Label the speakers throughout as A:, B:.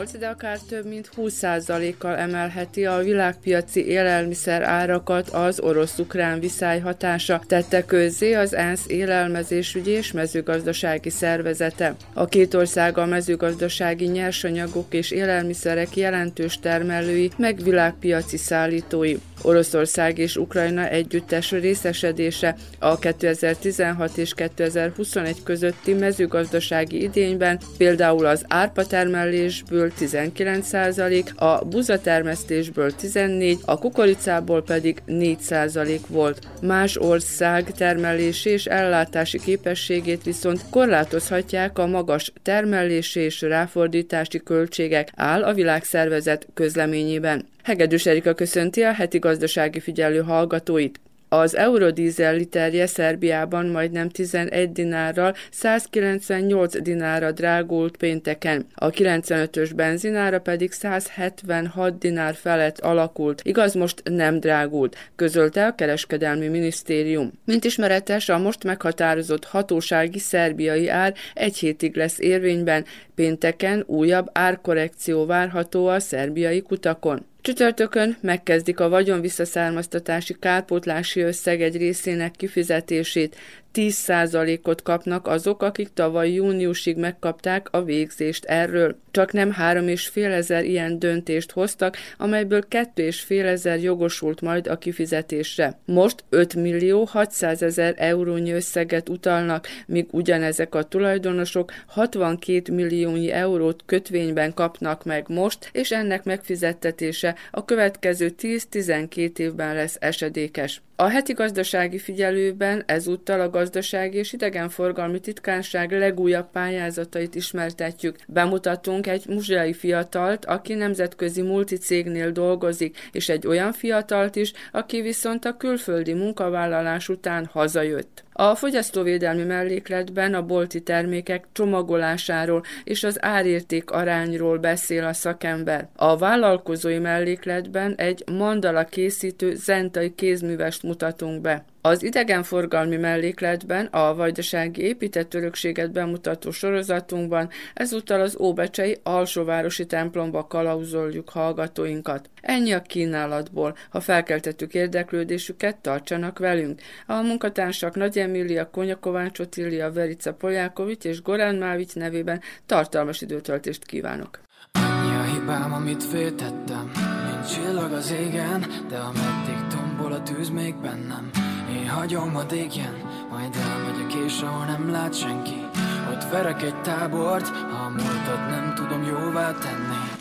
A: 8, de akár több mint 20%-kal emelheti a világpiaci élelmiszer árakat az orosz-ukrán viszály hatása, tette közzé az ENSZ élelmezésügyi és mezőgazdasági szervezete. A két ország a mezőgazdasági nyersanyagok és élelmiszerek jelentős termelői, meg világpiaci szállítói. Oroszország és Ukrajna együttes részesedése a 2016 és 2021 közötti mezőgazdasági idényben például az árpa termelésből 19%, a buzatermesztésből 14%, a kukoricából pedig 4% volt. Más ország termelési és ellátási képességét viszont korlátozhatják a magas termelési és ráfordítási költségek, áll a világszervezet közleményében. Hegedűs Erika köszönti a heti gazdasági figyelő hallgatóit. Az eurodízel literje Szerbiában majdnem 11 dinárral 198 dinárra drágult pénteken, a 95-ös benzinára pedig 176 dinár felett alakult. Igaz, most nem drágult, közölte a kereskedelmi minisztérium. Mint ismeretes, a most meghatározott hatósági szerbiai ár egy hétig lesz érvényben, pénteken újabb árkorrekció várható a szerbiai kutakon. Csütörtökön megkezdik a vagyon visszaszármaztatási kárpótlási összeg egy részének kifizetését, 10%-ot kapnak azok, akik tavaly júniusig megkapták a végzést erről. Csak nem 3,5 ezer ilyen döntést hoztak, amelyből 2,5 ezer jogosult majd a kifizetésre. Most 5 millió 600 ezer eurónyi összeget utalnak, míg ugyanezek a tulajdonosok 62 milliónyi eurót kötvényben kapnak meg most, és ennek megfizettetése a következő 10-12 évben lesz esedékes. A heti gazdasági figyelőben ezúttal a gazdasági és idegenforgalmi titkárság legújabb pályázatait ismertetjük. Bemutatunk egy muzsiai fiatalt, aki nemzetközi multicégnél dolgozik, és egy olyan fiatalt is, aki viszont a külföldi munkavállalás után hazajött. A fogyasztóvédelmi mellékletben a bolti termékek csomagolásáról és az árérték arányról beszél a szakember. A vállalkozói mellékletben egy mandala készítő zentai kézművest mutatunk be. Az idegenforgalmi mellékletben a vajdasági épített örökséget bemutató sorozatunkban ezúttal az Óbecsei alsóvárosi templomba kalauzoljuk hallgatóinkat. Ennyi a kínálatból. Ha felkeltettük érdeklődésüket, tartsanak velünk. A munkatársak Nagy Emília, Konya Kovács Otília, Verica Polyákovics és Gorán Mávics nevében tartalmas időtöltést kívánok.
B: Annyi a hibám, amit féltettem, mint csillag az égen, de ameddig tombol a tűz még bennem, én hagyom a dégjen, majd elmegyek és ahol nem lát senki. Ott verek egy tábort, ha múltat nem tudom jóvá tenni.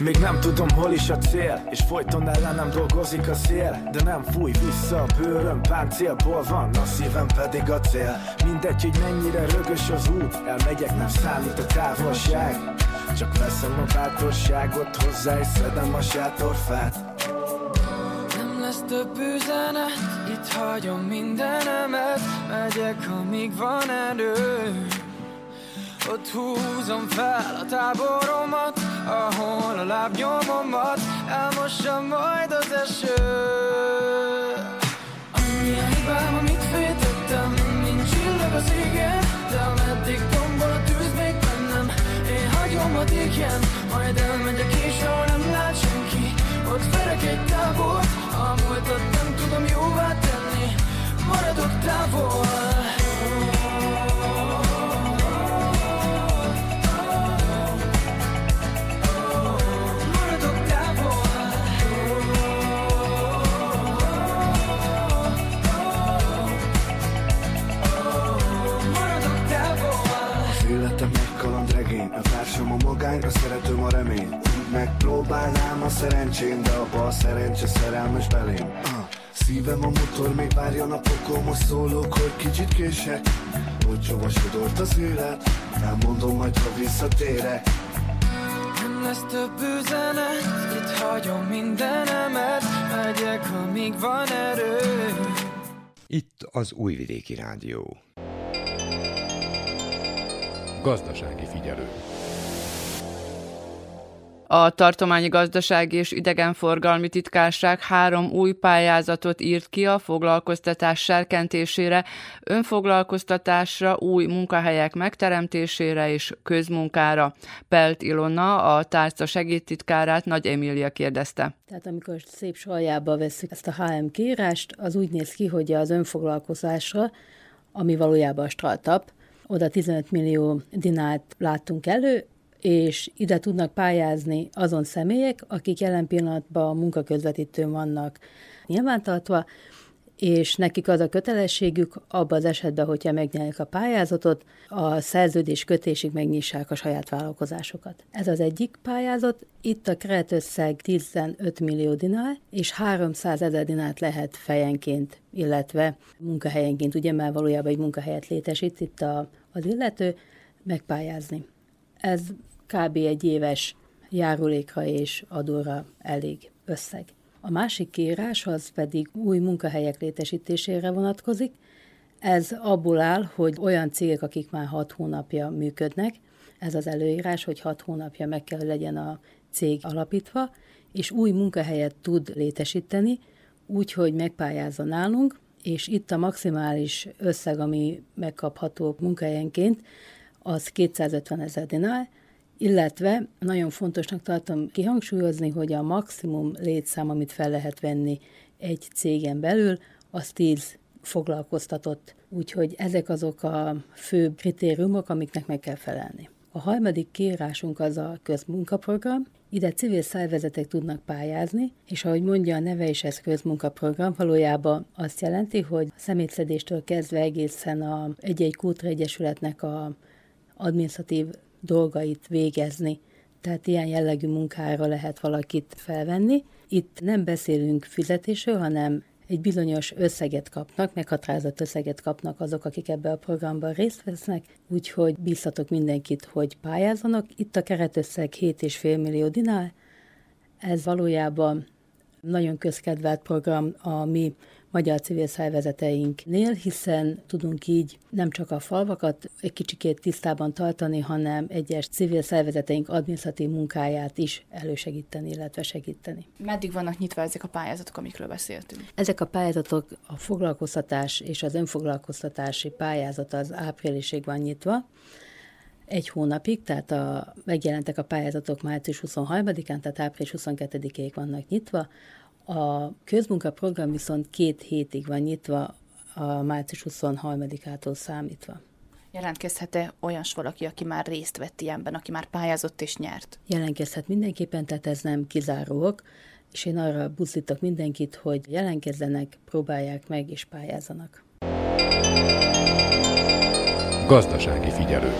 B: Még nem tudom, hol is a cél És folyton ellenem dolgozik a szél. De nem fúj vissza a bőröm Páncélból van, a szívem pedig a cél. Mindegy, hogy mennyire rögös az út Elmegyek, nem számít a távolság. Csak veszem a bátorságot hozzá És szedem a sátorfát több üzenet Itt hagyom mindenemet Megyek, amíg van erő. Ott húzom fel a táboromat Ahol a lábnyomomat Elmossa majd az eső. Annyi a hibám, amit féltettem Mint csillag az égen De ameddig tombol a tűz még bennem Én hagyom a dégjen Majd elmegyek és ahol nem lát senki Ott verek egy tábort a múltat nem tudom jóvá tenni. Maradok távol.
C: A társam a magány, a szeretőm a remény Megpróbálnám a szerencsém, de a szerencse szerelmes belém Szívem a motor, még várja napokon, most szólok, hogy kicsit kések Hogy csavasodott az élet, elmondom majd, ha visszatérek
B: Nem lesz több üzenet, itt hagyom mindenemet Megyek, amíg van erő
D: Itt az Újvidéki Rádió. Gazdasági figyelő.
A: A Tartományi Gazdasági és Idegenforgalmi Titkárság három új pályázatot írt ki a foglalkoztatás serkentésére, önfoglalkoztatásra, új munkahelyek megteremtésére és közmunkára. Pelt Ilona, a tárca segédtitkárát Nagy Emília kérdezte.
E: Tehát amikor szép saljába veszük ezt a HM kírást, az úgy néz ki, hogy az önfoglalkozásra, ami valójában a startup, oda 15 millió dinárt láttunk elő, és ide tudnak pályázni azon személyek, akik jelen pillanatban a munkaközvetítőn vannak nyilvántartva, és nekik az a kötelességük abban az esetben, hogyha megnyerják a pályázatot, a szerződés kötésig megnyissák a saját vállalkozásokat. Ez az egyik pályázat, itt a keretösszeg 15 millió dinár, és 300 ezer dinárt lehet fejenként, illetve munkahelyenként, ugye már valójában egy munkahelyet létesít itt a, az illető, megpályázni. Ez kb. egy éves járulékra és adóra elég összeg. A másik kiírás az pedig új munkahelyek létesítésére vonatkozik. Ez abból áll, hogy olyan cégek, akik már hat hónapja működnek, ez az előírás, hogy hat hónapja meg kell, legyen a cég alapítva, és új munkahelyet tud létesíteni, úgy, hogy megpályázza nálunk, és itt a maximális összeg, ami megkapható munkahelyenként, az 250 ezer dinár, illetve nagyon fontosnak tartom kihangsúlyozni, hogy a maximum létszám, amit fel lehet venni egy cégen belül, az 10 foglalkoztatott. Úgyhogy ezek azok a fő kritériumok, amiknek meg kell felelni. A harmadik kiírásunk az a közmunkaprogram. Ide civil szervezetek tudnak pályázni, és ahogy mondja a neve is, ez közmunkaprogram, valójában azt jelenti, hogy szemétszedéstől kezdve egészen a egy-egy kútra egyesületnek a administratív dolgait végezni. Tehát ilyen jellegű munkára lehet valakit felvenni. Itt nem beszélünk fizetésről, hanem egy bizonyos összeget kapnak, meghatározott összeget kapnak azok, akik ebbe a programban részt vesznek, úgyhogy bíztatok mindenkit, hogy pályázzanak. Itt a keretösszeg 7,5 millió dinár, ez valójában nagyon közkedvelt program a mi magyar civil szervezeteinknél, hiszen tudunk így nem csak a falvakat egy kicsikét tisztában tartani, hanem egyes civil szervezeteink adminisztratív munkáját is elősegíteni, illetve segíteni.
F: Meddig vannak nyitva ezek a pályázatok, amikről beszéltünk?
E: Ezek a pályázatok, a foglalkoztatás és az önfoglalkoztatási pályázat az áprilisig van nyitva, egy hónapig, tehát a, megjelentek a pályázatok március 23-án, tehát április 22-ig vannak nyitva. A közmunkaprogram viszont két hétig van nyitva, a március 23-ától számítva.
F: Jelentkezhet-e olyan valaki, aki már részt vett ilyenben, aki már pályázott és nyert?
E: Jelentkezhet mindenképpen, tehát ez nem kizáróak, és én arra buzdítok mindenkit, hogy jelentkezzenek, próbálják meg és pályázzanak.
D: Gazdasági figyelő.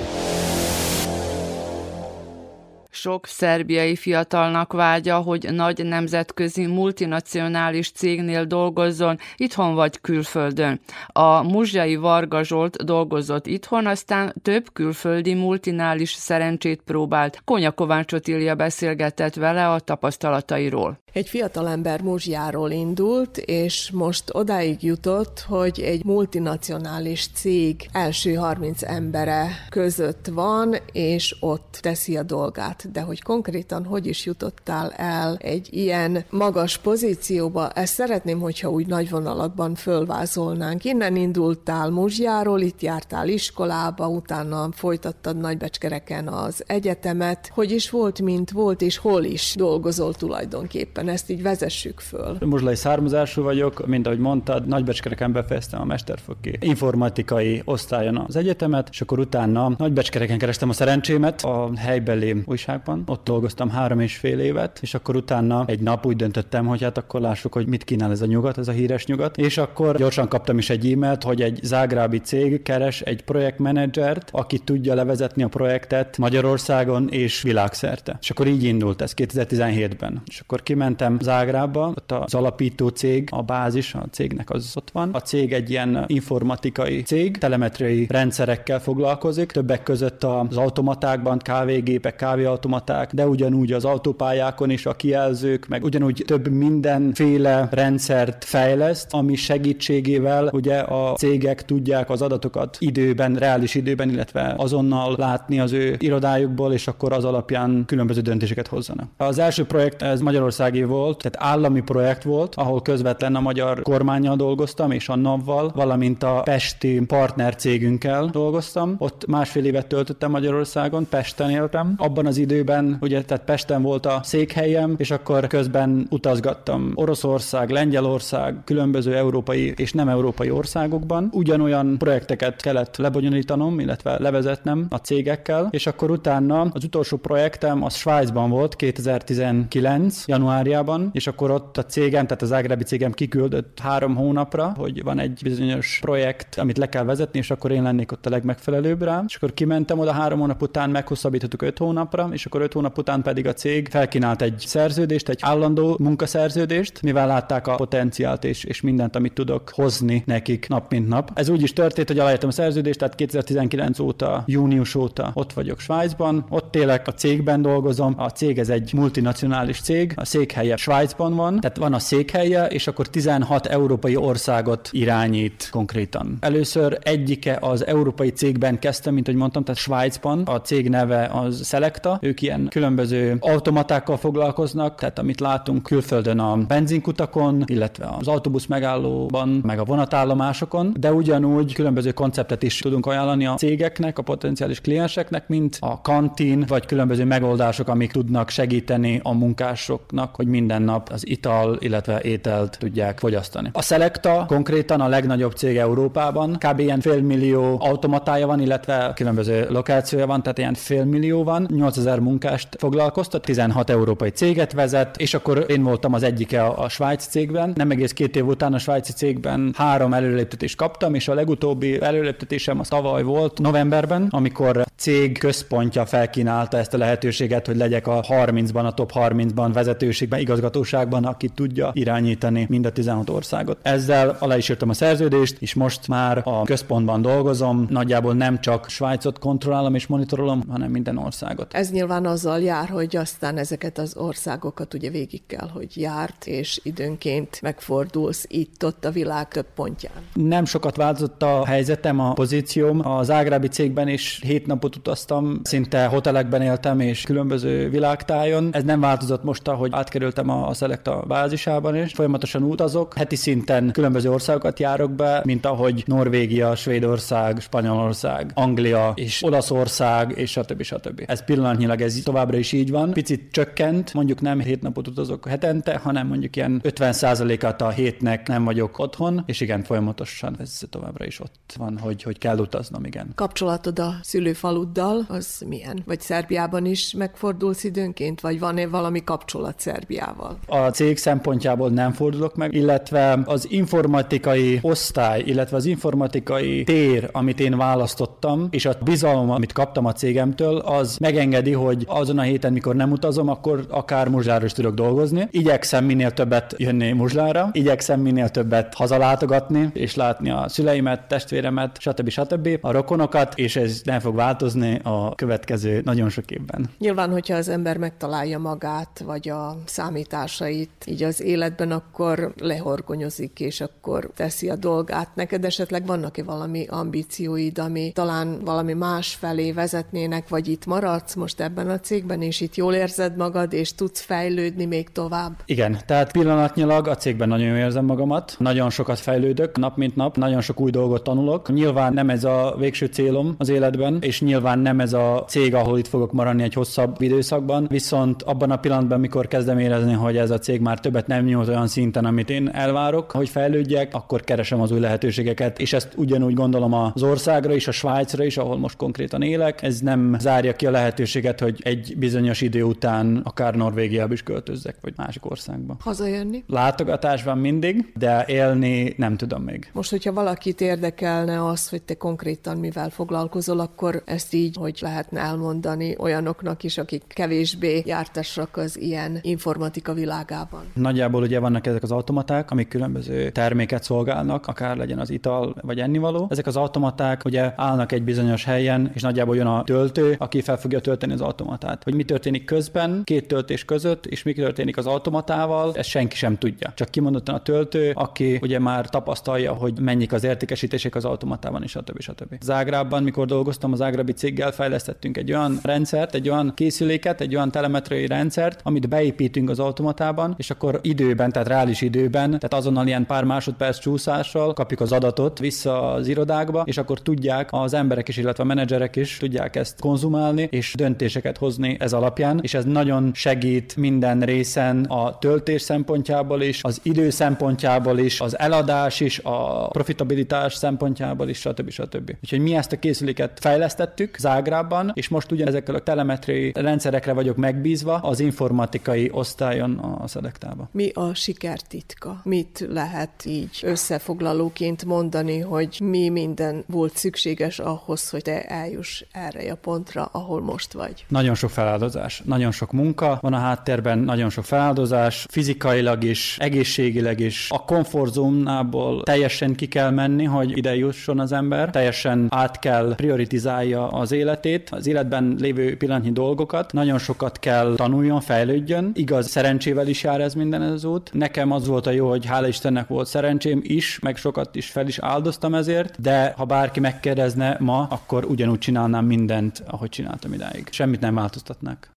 A: Sok szerbiai fiatalnak vágya, hogy nagy nemzetközi multinacionális cégnél dolgozzon, itthon vagy külföldön. A muzsjai Varga Zsolt dolgozott itthon, aztán több külföldi multinális szerencsét próbált. Konya Kovács Otília beszélgetett vele a tapasztalatairól.
G: Egy fiatalember Muzsjáról indult, és most odáig jutott, hogy egy multinacionális cég első 30 embere között van, és ott teszi a dolgát. De hogy konkrétan hogy is jutottál el egy ilyen magas pozícióba, ezt szeretném, hogyha úgy nagy vonalakban fölvázolnánk. Innen indultál Muzsjáról, itt jártál iskolába, utána folytattad Nagybecskereken az egyetemet. Hogy is volt, mint volt, és hol is dolgozol tulajdonképpen? Ezt így vezessük föl.
H: Muzslai származású vagyok, mint ahogy mondtad, Nagybecskereken befejeztem a mesterfoki informatikai osztályon az egyetemet, és akkor utána Nagybecskereken kerestem a szerencsémet a helybeli újságban. Ott dolgoztam három és fél évet, és akkor utána egy nap úgy döntöttem, hogy hát akkor lássuk, hogy mit kínál ez a nyugat, ez a híres nyugat. És akkor gyorsan kaptam is egy e-mailt, hogy egy zágrábi cég keres egy projektmenedzsert, aki tudja levezetni a projektet Magyarországon és világszerte. És akkor így indult ez 2017-ben. És akkor kiment kimentem Zágrába, ott az alapító cég, a bázis, a cégnek az ott van. A cég egy ilyen informatikai cég, telemetriai rendszerekkel foglalkozik, többek között az automatákban, kávégépek, kávéautomaták, de ugyanúgy az autópályákon is a kijelzők, meg ugyanúgy több mindenféle rendszert fejleszt, ami segítségével ugye a cégek tudják az adatokat időben, reális időben, illetve azonnal látni az ő irodájukból, és akkor az alapján különböző döntéseket hozzanak. Az első projekt ez magyarországi volt, tehát állami projekt volt, ahol közvetlen a magyar kormányjal dolgoztam, és a NAV-val, valamint a Pesti partner cégünkkel dolgoztam. Ott másfél évet töltöttem Magyarországon, Pesten éltem. Abban az időben, ugye, tehát Pesten volt a székhelyem, és akkor közben utazgattam Oroszország, Lengyelország, különböző európai és nem európai országokban. Ugyanolyan projekteket kellett lebonyolítanom, illetve levezetnem a cégekkel, és akkor utána az utolsó projektem az Svájcban volt 2019. januárjában, és akkor ott a cégem, tehát az Ágrábi cégem kiküldött három hónapra, hogy van egy bizonyos projekt, amit le kell vezetni, és akkor én lennék ott a legmegfelelőbb rá. És akkor kimentem oda három hónap után, meghosszabbítottuk öt hónapra, és akkor öt hónap után pedig a cég felkínált egy szerződést, egy állandó munkaszerződést, mivel látták a potenciált és, és mindent, amit tudok hozni nekik nap mint nap. Ez úgy is történt, hogy aláírtam a szerződést, tehát 2019 óta, június óta ott vagyok Svájcban, ott élek, a cégben dolgozom, a cég ez egy multinacionális cég, a székhelye Svájcban van, tehát van a székhelye, és akkor 16 európai országot irányít konkrétan. Először egyike az európai cégben kezdtem, mint hogy mondtam, tehát Svájcban. A cég neve az Selecta, ők ilyen különböző automatákkal foglalkoznak, tehát amit látunk külföldön a benzinkutakon, illetve az autóbusz megállóban, meg a vonatállomásokon, de ugyanúgy különböző konceptet is tudunk ajánlani a cégeknek, a potenciális klienseknek, mint a kantin, vagy különböző megoldások, amik tudnak segíteni a munkásoknak, hogy minden nap az ital, illetve ételt tudják fogyasztani. A Selecta konkrétan a legnagyobb cég Európában, kb. ilyen félmillió automatája van, illetve különböző lokációja van, tehát ilyen félmillió van, 8000 munkást foglalkoztat, 16 európai céget vezet, és akkor én voltam az egyike a, a Svájc cégben. Nem egész két év után a svájci cégben három előléptetést kaptam, és a legutóbbi előléptetésem az tavaly volt, novemberben, amikor a cég központja felkínálta ezt a lehetőséget, hogy legyek a 30-ban, a top 30-ban vezetőségben, igazgatóságban, aki tudja irányítani mind a 16 országot. Ezzel alá is írtam a szerződést, és most már a központban dolgozom, nagyjából nem csak Svájcot kontrollálom és monitorolom, hanem minden országot.
G: Ez nyilván azzal jár, hogy aztán ezeket az országokat ugye végig kell, hogy járt, és időnként megfordulsz itt-ott a világ több pontján.
H: Nem sokat változott a helyzetem, a pozícióm. Az Ágrábi cégben is hét napot utaztam, szinte hotelekben éltem és különböző világtájon. Ez nem változott most, hogy átkerültem a Selecta bázisában is. Folyamatosan utazok, heti szinten különböző országokat járok be, mint ahogy Norvégia, Svédország, Spanyolország, Anglia és Olaszország, és stb. stb. Ez pillanatnyilag ez továbbra is így van. Picit csökkent, mondjuk nem hét napot utazok hetente, hanem mondjuk ilyen 50%-át a hétnek nem vagyok otthon, és igen, folyamatosan ez továbbra is ott van, hogy, hogy kell utaznom, igen.
G: Kapcsolatod a szülőfaluddal, az milyen? Vagy Szerbiában is megfordulsz időnként, vagy van-e valami kapcsolat Szerbiával?
H: A cég szempontjából nem fordulok meg, illetve az informatikai osztály, illetve az informatikai tér, amit én választottam, és a bizalom, amit kaptam a cégemtől, az megengedi, hogy azon a héten, mikor nem utazom, akkor akár Muzslára is tudok dolgozni. Igyekszem minél többet jönni Muzslára, igyekszem minél többet hazalátogatni, és látni a szüleimet, testvéremet, stb. stb. a rokonokat, és ez nem fog változni a következő nagyon sok évben.
G: Nyilván, hogyha az ember megtalálja magát, vagy a számításait így az életben, akkor lehorgonyozik, és akkor teszi a dolgát. Neked esetleg vannak-e valami ambícióid, ami talán valami más felé vezetnének, vagy itt maradsz most ebben a cégben, és itt jól érzed magad, és tudsz fejlődni még tovább?
H: Igen, tehát pillanatnyilag a cégben nagyon jól érzem magamat, nagyon sokat fejlődök nap mint nap, nagyon sok új dolgot tanulok. Nyilván nem ez a végső célom az életben, és nyilván nem ez a cég, ahol itt fogok maradni egy hosszabb időszakban, viszont abban a pillanatban, mikor kezdem érezni, hogy ez a cég már többet nem nyújt olyan szinten, amit én elvárok, hogy fejlődjek, akkor keresem az új lehetőségeket, és ezt ugyanúgy gondolom az országra is, a Svájcra is, ahol most konkrétan élek. Ez nem zárja ki a lehetőséget, hogy egy bizonyos idő után akár Norvégiába is költözzek, vagy másik országba.
G: Hazajönni?
H: Látogatásban mindig, de élni nem tudom még.
G: Most, hogyha valakit érdekelne az, hogy te konkrétan mivel foglalkozol, akkor ezt így, hogy lehetne elmondani olyanoknak is, akik kevésbé jártassak az ilyen informatika világában?
H: Nagyjából ugye vannak ezek az automaták, amik különböző terméket szolgálnak, akár legyen az ital vagy ennivaló. Ezek az automaták ugye állnak egy bizonyos helyen, és nagyjából jön a töltő, aki fel fogja tölteni az automatát. Hogy mi történik közben, két töltés között, és mi történik az automatával, ezt senki sem tudja. Csak kimondottan a töltő, aki ugye már tapasztalja, hogy mennyik az értékesítések az automatában, és stb. stb. Zágrában, mikor dolgoztam az Ágrabi céggel, fejlesztettünk egy olyan rendszert, egy olyan készüléket, egy olyan telemetriai rendszert, amit beépítünk az automatában, és akkor időben, tehát reális időben, tehát azonnal ilyen pár másodperc csúszással kapjuk az adatot vissza az irodákba, és akkor tudják az emberek is, illetve a menedzserek is tudják ezt konzumálni, és döntéseket hozni ez alapján, és ez nagyon segít minden részen a töltés szempontjából is, az idő szempontjából is, az eladás is, a profitabilitás szempontjából is, stb. stb. Úgyhogy mi ezt a készüléket fejlesztettük Zágrában, és most ugyanezekkel a telemetri rendszerekre vagyok megbízva az informatikai osztályon a Szedektában.
G: Mi a sikertitka? Mit lehet így összefoglalóként mondani, hogy mi minden volt szükséges ahhoz, hogy te eljuss erre a pontra, ahol most vagy?
H: Nagyon sok feláldozás, nagyon sok munka van a háttérben, nagyon sok feláldozás, fizikailag is, egészségileg is. A komfortzónából teljesen ki kell menni, hogy ide jusson az ember, teljesen át kell prioritizálja az életét, az életben lévő pillanatnyi dolgokat, nagyon sokat kell tanuljon, fejlődjön. Igaz, szerencsével is jár ez minden ez az út. Nekem az volt a jó, hogy hála Istennek volt szerencsém is, meg sokat is fel is áldoztam ezért, de ha bárki megkérdezne ma, akkor ugyanúgy csinálnám mindent, ahogy csináltam idáig. Semmit nem változtatnak.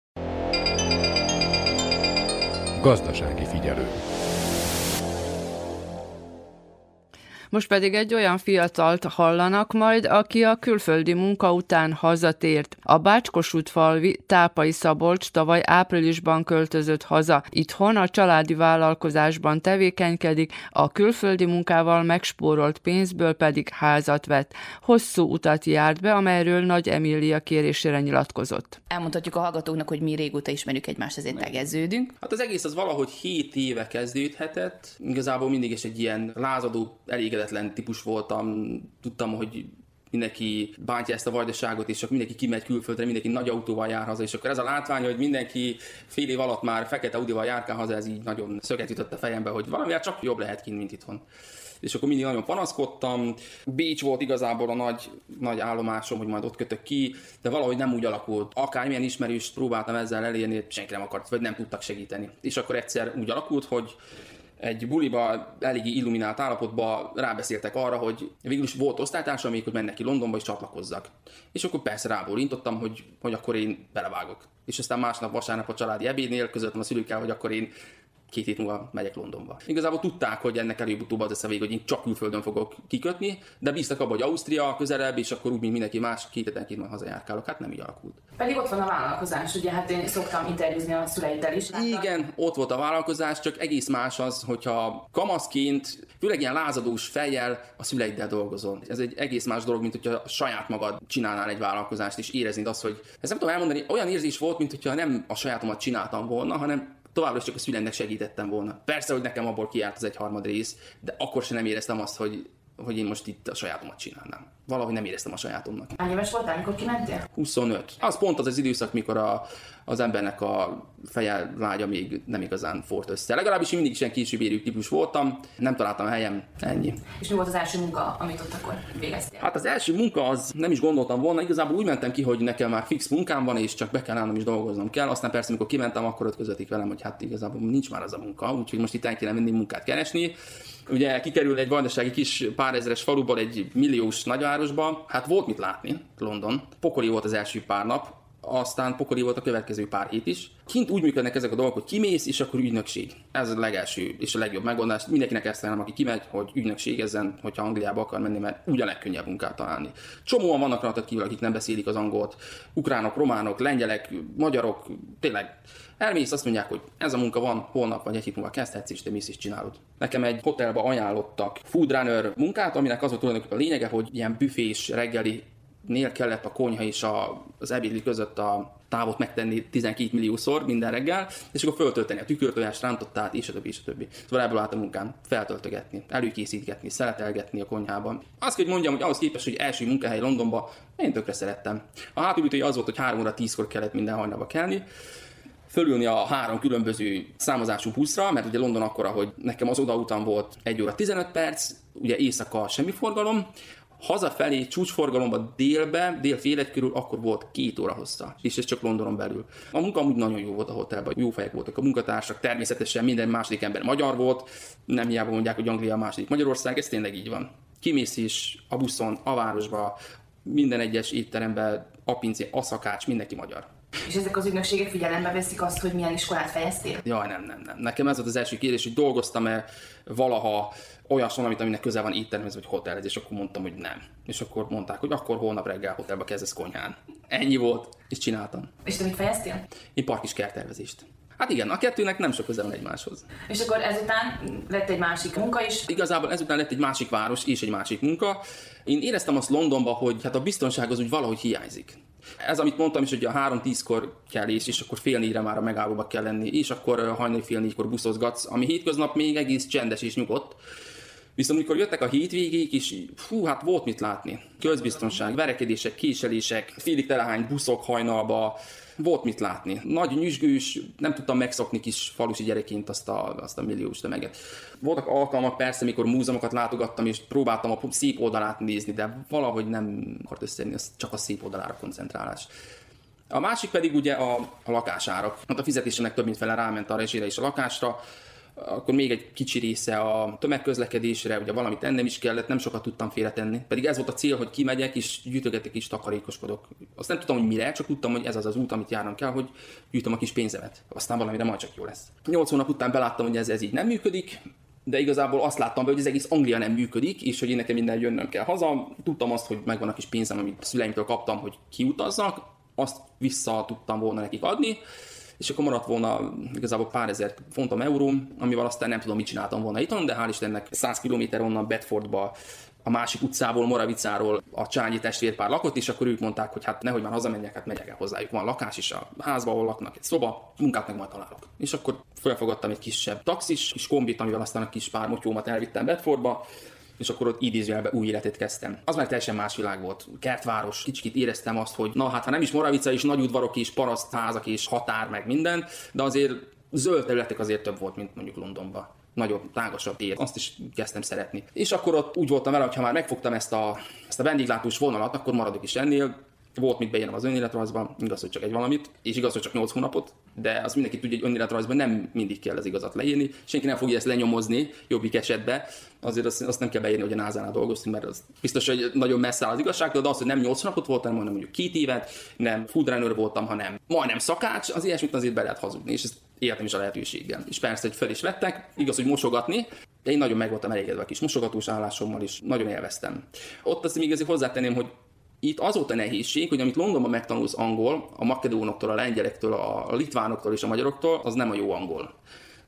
D: Gazdasági figyelő.
A: Most pedig egy olyan fiatalt hallanak majd, aki a külföldi munka után hazatért. A Bácskosútfalvi Tápai Szabolcs tavaly áprilisban költözött haza. Itthon a családi vállalkozásban tevékenykedik, a külföldi munkával megspórolt pénzből pedig házat vett. Hosszú utat járt be, amelyről Nagy Emília kérésére nyilatkozott.
F: Elmondhatjuk a hallgatóknak, hogy mi régóta ismerjük egymást, ezért tegeződünk.
I: Hát az egész az valahogy 7 éve kezdődhetett. Igazából mindig is egy ilyen lázadó, elég elégedetlen típus voltam, tudtam, hogy mindenki bántja ezt a vajdaságot, és csak mindenki kimegy külföldre, mindenki nagy autóval jár haza, és akkor ez a látvány, hogy mindenki fél év alatt már fekete Audival járkál haza, ez így nagyon szöget jutott a fejembe, hogy valamivel csak jobb lehet kint, mint itthon. És akkor mindig nagyon panaszkodtam. Bécs volt igazából a nagy, nagy állomásom, hogy majd ott kötök ki, de valahogy nem úgy alakult. Akármilyen ismerőst próbáltam ezzel elérni, senki nem akart, vagy nem tudtak segíteni. És akkor egyszer úgy alakult, hogy egy buliba, eléggé illuminált állapotban rábeszéltek arra, hogy végül is volt osztálytársa, még hogy mennek ki Londonba és csatlakozzak. És akkor persze rábólintottam, hogy, hogy akkor én belevágok. És aztán másnap vasárnap a családi ebédnél közöltem a szülőkkel, hogy akkor én két hét múlva megyek Londonba. Igazából tudták, hogy ennek előbb-utóbb az lesz a vég, hogy én csak külföldön fogok kikötni, de bíztak abban, hogy Ausztria közelebb, és akkor úgy, mint mindenki más, két héten majd hazajárkálok. Hát nem így alakult.
F: Pedig ott van a vállalkozás, ugye hát én szoktam interjúzni a szüleiddel is.
I: Láttam. Igen, ott volt a vállalkozás, csak egész más az, hogyha kamaszként, főleg ilyen lázadós fejjel a szüleiddel dolgozol. Ez egy egész más dolog, mint hogyha saját magad csinálnál egy vállalkozást, és érezni azt, hogy ezt nem tudom elmondani, olyan érzés volt, mint hogyha nem a sajátomat csináltam volna, hanem továbbra is csak a szülennek segítettem volna. Persze, hogy nekem abból kiárt az egy harmad rész, de akkor sem nem éreztem azt, hogy, hogy én most itt a sajátomat csinálnám valahogy nem éreztem a sajátomnak.
F: Hány éves voltál, amikor kimentél?
I: 25. Az pont az az időszak, mikor a, az embernek a feje lágya még nem igazán fort össze. Legalábbis én mindig is ilyen később érő típus voltam, nem találtam helyem, ennyi.
F: És mi volt az első munka, amit ott akkor végeztél?
I: Hát az első munka az nem is gondoltam volna, igazából úgy mentem ki, hogy nekem már fix munkám van, és csak be kell állnom és dolgoznom kell. Aztán persze, amikor kimentem, akkor ott közötték velem, hogy hát igazából nincs már az a munka, úgyhogy most itt el kéne menni munkát keresni. Ugye kikerül egy vajdasági kis pár ezeres faluból egy milliós nagyvárosba, hát volt mit látni London. Pokoli volt az első pár nap, aztán pokoli volt a következő pár hét is. Kint úgy működnek ezek a dolgok, hogy kimész, és akkor ügynökség. Ez a legelső és a legjobb megoldás. Mindenkinek ezt ajánlom, aki kimegy, hogy ügynökségezzen, hogyha Angliába akar menni, mert úgy a legkönnyebb munkát találni. Csomóan vannak rajtad kívül, akik nem beszélik az angolt. Ukránok, románok, lengyelek, magyarok, tényleg Elmész, azt mondják, hogy ez a munka van, holnap vagy egy hét múlva kezdhetsz, és te mész is csinálod. Nekem egy hotelba ajánlottak foodrunner munkát, aminek az volt tulajdonképpen a lényege, hogy ilyen büfés reggeli nél kellett a konyha és a, az ebédli között a távot megtenni 12 milliószor minden reggel, és akkor föltölteni a tükörtojást, rántottát, és a többi, és a többi. Szóval ebből állt a munkám, feltöltögetni, előkészítgetni, szeletelgetni a konyhában. Azt kell, hogy mondjam, hogy ahhoz képest, hogy első munkahely Londonba, én tökre szerettem. A hátulütője az volt, hogy 3 óra 10-kor kellett minden hajnalba kelni, fölülni a három különböző számozású buszra, mert ugye London akkora, hogy nekem az utam volt 1 óra 15 perc, ugye éjszaka semmi forgalom, hazafelé csúcsforgalomba délbe, dél fél körül, akkor volt két óra hossza, és ez csak Londonon belül. A munka amúgy nagyon jó volt a hotelben, jó fejek voltak a munkatársak, természetesen minden második ember magyar volt, nem hiába mondják, hogy Anglia a második Magyarország, ez tényleg így van. Kimész is a buszon, a városba, minden egyes étteremben, a pincé, a szakács, mindenki magyar.
F: És ezek az ügynökségek figyelembe veszik azt, hogy milyen iskolát fejeztél?
I: Jaj, nem, nem, nem. Nekem ez volt az első kérdés, hogy dolgoztam-e valaha olyas valamit, aminek közel van éttermhez vagy hotelhez, és akkor mondtam, hogy nem. És akkor mondták, hogy akkor holnap reggel hotelbe kezdesz konyhán. Ennyi volt, és csináltam.
F: És te mit fejeztél?
I: Én park is kertervezést. Hát igen, a kettőnek nem sok köze van egymáshoz.
F: És akkor ezután lett egy másik munka is?
I: Igazából ezután lett egy másik város és egy másik munka. Én éreztem azt Londonban, hogy hát a biztonság az úgy valahogy hiányzik. Ez, amit mondtam is, hogy a 3-10-kor kell és, és akkor fél négyre már a megállóba kell lenni, és akkor hajnali fél négykor buszozgatsz, ami hétköznap még egész csendes és nyugodt. Viszont amikor jöttek a hétvégék is, fú, hát volt mit látni. Közbiztonság, verekedések, késelések, félig telehány buszok hajnalba, volt mit látni. Nagy nyüzsgős, nem tudtam megszokni kis falusi gyerekként azt a, azt a milliós tömeget. Voltak alkalmak persze, mikor múzeumokat látogattam, és próbáltam a szép oldalát nézni, de valahogy nem akart összejönni, csak a szép oldalára koncentrálás. A másik pedig ugye a, a lakásárak. Hát a fizetésének több mint fele ráment a rezsére és a lakásra akkor még egy kicsi része a tömegközlekedésre, ugye valamit ennem is kellett, nem sokat tudtam félretenni. Pedig ez volt a cél, hogy kimegyek és gyűjtögetek és takarékoskodok. Azt nem tudtam, hogy mire, csak tudtam, hogy ez az az út, amit járnom kell, hogy gyűjtöm a kis pénzemet. Aztán valamire majd csak jó lesz. Nyolc hónap után beláttam, hogy ez, ez így nem működik, de igazából azt láttam be, hogy az egész Anglia nem működik, és hogy én nekem minden jönnöm kell haza. Tudtam azt, hogy megvan a kis pénzem, amit szüleimtől kaptam, hogy kiutazzak, azt vissza tudtam volna nekik adni, és akkor maradt volna igazából pár ezer fontom euró, amivel aztán nem tudom, mit csináltam volna itthon, de hál' Istennek 100 km onnan Bedfordba a másik utcából, Moravicáról a Csányi testvérpár lakott, és akkor ők mondták, hogy hát nehogy már hazamenjek, hát megyek el hozzájuk. Van lakás is a házban, ahol laknak, egy szoba, munkát meg majd találok. És akkor felfogadtam egy kisebb taxis, kis kombit, amivel aztán a kis pár elvittem Bedfordba, és akkor ott idézőjelbe új életet kezdtem. Az már teljesen más világ volt. Kertváros, kicsit éreztem azt, hogy na hát ha nem is Moravica, is nagy udvarok és parasztházak és határ meg minden, de azért zöld területek azért több volt, mint mondjuk Londonban nagyobb, tágasabb tér. Azt is kezdtem szeretni. És akkor ott úgy voltam vele, hogy ha már megfogtam ezt a, ezt a vendéglátós vonalat, akkor maradok is ennél volt mit beírnom az önéletrajzban, igaz, hogy csak egy valamit, és igaz, hogy csak 8 hónapot, de az mindenki tudja, hogy önéletrajzban nem mindig kell az igazat leírni, senki nem fogja ezt lenyomozni jobbik esetben, azért azt, azt nem kell beírni, hogy a NASA-nál dolgoztunk, mert az biztos, hogy nagyon messze áll az igazságtól, de az, hogy nem 8 hónapot voltam, hanem mondjuk két évet, nem foodrunner voltam, hanem majdnem szakács, az ilyesmit azért be lehet hazudni, és ezt éltem is a lehetőséggel. És persze, hogy fel is vettek, igaz, hogy mosogatni, de én nagyon meg voltam elégedve a kis mosogatós állásommal is, nagyon élveztem. Ott azt még azért hozzátenném, hogy itt az volt nehézség, hogy amit Londonban megtanulsz angol, a makedónoktól, a lengyelektől, a litvánoktól és a magyaroktól, az nem a jó angol.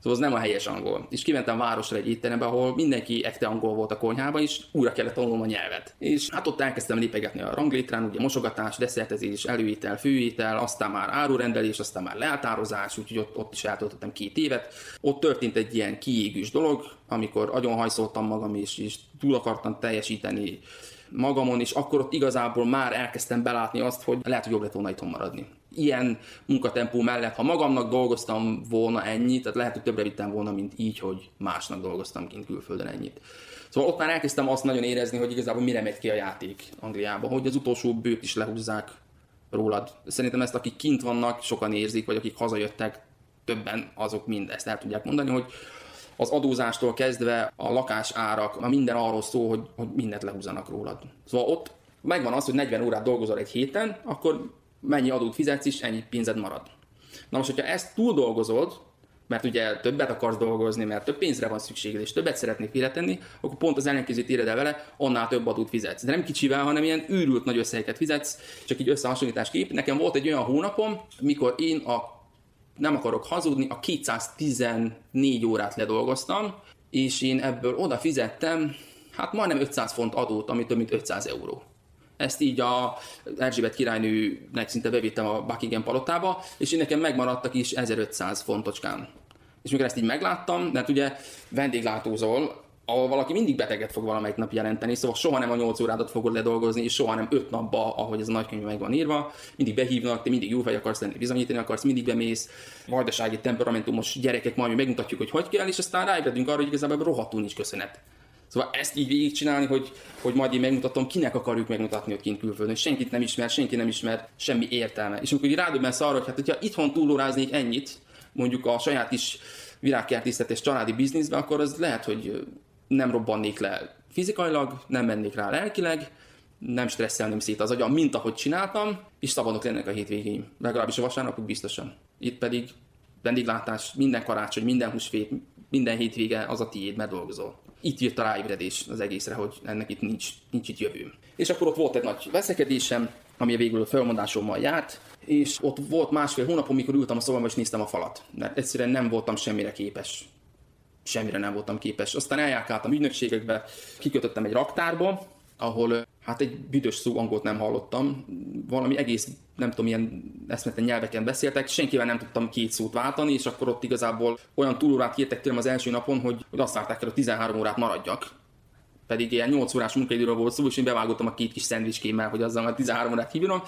I: Szóval az nem a helyes angol. És kimentem városra egy étterembe, ahol mindenki ekte angol volt a konyhában, és újra kellett tanulnom a nyelvet. És hát ott elkezdtem lépegetni a ranglétrán, ugye mosogatás, desszertezés, előétel, főétel, aztán már árurendelés, aztán már leáltározás, úgyhogy ott, ott is eltöltöttem két évet. Ott történt egy ilyen kiégős dolog, amikor agyonhajszoltam magam, és, és túl akartam teljesíteni magamon, és akkor ott igazából már elkezdtem belátni azt, hogy lehet, hogy jobb lett volna itthon maradni. Ilyen munkatempó mellett, ha magamnak dolgoztam volna ennyit, tehát lehet, hogy többre vittem volna, mint így, hogy másnak dolgoztam kint külföldön ennyit. Szóval ott már elkezdtem azt nagyon érezni, hogy igazából mire megy ki a játék Angliába, hogy az utolsó bőt is lehúzzák rólad. Szerintem ezt, akik kint vannak, sokan érzik, vagy akik hazajöttek, többen azok mind ezt el tudják mondani, hogy az adózástól kezdve a lakás árak, a minden arról szól, hogy, hogy mindent lehúzanak rólad. Szóval ott megvan az, hogy 40 órát dolgozol egy héten, akkor mennyi adót fizetsz is, ennyi pénzed marad. Na most, hogyha ezt túl dolgozod, mert ugye többet akarsz dolgozni, mert több pénzre van szükséged, és többet szeretnék félretenni, akkor pont az ellenkezőt éred el vele, annál több adót fizetsz. De nem kicsivel, hanem ilyen űrült nagy összegeket fizetsz, csak így összehasonlításképp. Nekem volt egy olyan hónapom, mikor én a nem akarok hazudni, a 214 órát ledolgoztam, és én ebből oda fizettem, hát majdnem 500 font adót, ami több mint 500 euró. Ezt így a Erzsébet királynőnek szinte bevittem a Buckingham palotába, és én nekem megmaradtak is 1500 fontocskán. És mikor ezt így megláttam, mert ugye vendéglátózol, ahol valaki mindig beteget fog valamelyik nap jelenteni, szóval soha nem a 8 órádat fogod ledolgozni, és soha nem 5 napba, ahogy ez a nagykönyv meg van írva, mindig behívnak, te mindig jó vagy akarsz lenni, bizonyítani akarsz, mindig bemész, vajdasági temperamentumos gyerekek, majd megmutatjuk, hogy hogy kell, és aztán ráébredünk arra, hogy igazából rohadtul nincs köszönet. Szóval ezt így végigcsinálni, hogy, hogy majd én megmutatom, kinek akarjuk megmutatni, hogy kint külföldön. Senkit nem ismer, senki nem ismer, semmi értelme. És amikor rádöbbensz arra, hogy hát, hogyha itthon túlóráznék ennyit, mondjuk a saját is virágkertészet családi bizniszbe, akkor az lehet, hogy nem robbannék le fizikailag, nem mennék rá lelkileg, nem stresszelném szét az agyam, mint ahogy csináltam, és szabadok lennek a hétvégéim. Legalábbis a vasárnapok biztosan. Itt pedig vendéglátás, minden karácsony, minden húsvét, minden hétvége az a tiéd, mert dolgozol. Itt jött a ráébredés az egészre, hogy ennek itt nincs, nincs itt jövőm. És akkor ott volt egy nagy veszekedésem, ami végül a felmondásommal járt, és ott volt másfél hónapom, mikor ültem a szobában és néztem a falat, mert egyszerűen nem voltam semmire képes semmire nem voltam képes. Aztán eljárkáltam ügynökségekbe, kikötöttem egy raktárba, ahol hát egy büdös szó angolt nem hallottam, valami egész, nem tudom, ilyen eszmeten nyelveken beszéltek, senkivel nem tudtam két szót váltani, és akkor ott igazából olyan túlórát kértek tőlem az első napon, hogy, hogy azt várták el, hogy 13 órát maradjak. Pedig ilyen 8 órás munkaidőről volt szó, és én bevágottam a két kis szendvicskémmel, hogy azzal már 13 órát hívjam.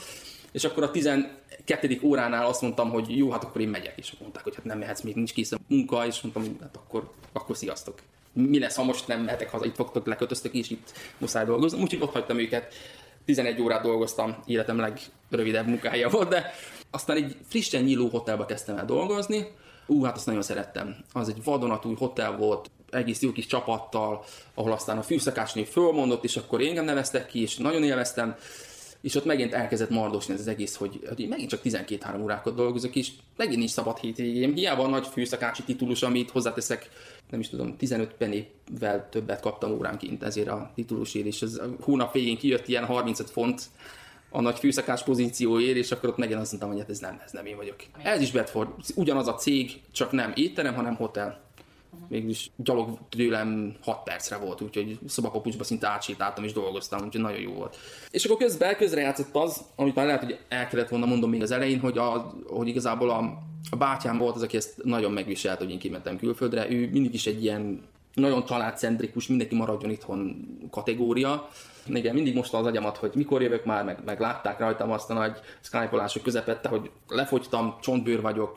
I: És akkor a 12. óránál azt mondtam, hogy jó, hát akkor én megyek. És mondták, hogy hát nem mehetsz, még nincs kész a munka, és mondtam, hogy hát akkor, akkor sziasztok. Mi lesz, ha most nem mehetek haza, itt fogtok, lekötöztök, és itt muszáj dolgozni. Úgyhogy ott hagytam őket. 11 órát dolgoztam, életem legrövidebb munkája volt, de aztán egy frissen nyíló hotelbe kezdtem el dolgozni. Ú, hát azt nagyon szerettem. Az egy vadonatúj hotel volt, egész jó kis csapattal, ahol aztán a fűszakácsnő fölmondott, és akkor engem neveztek ki, és nagyon élveztem és ott megint elkezdett mardosni ez az egész, hogy, hogy megint csak 12-3 órákat dolgozok, és megint nincs szabad hétvégém. Hiába a nagy főszakácsi titulus, amit hozzáteszek, nem is tudom, 15 pennyvel többet kaptam óránként ezért a titulusért, és az a hónap végén kijött ilyen 35 font a nagy főszakás pozícióért, és akkor ott megint azt mondtam, hogy hát ez nem, ez nem én vagyok. Ez is Bedford, ugyanaz a cég, csak nem étterem, hanem hotel mégis gyalog tőlem 6 percre volt, úgyhogy szobapapucsba szinte átsétáltam és dolgoztam, úgyhogy nagyon jó volt. És akkor közben közre játszott az, amit már lehet, hogy el kellett volna mondom még az elején, hogy, a, hogy igazából a, a bátyám volt az, aki ezt nagyon megviselt, hogy én kimentem külföldre. Ő mindig is egy ilyen nagyon családcentrikus, mindenki maradjon itthon kategória. Igen, mindig most az agyamat, hogy mikor jövök már, meg, meg látták rajtam azt a nagy skype közepette, hogy lefogytam, csontbőr vagyok,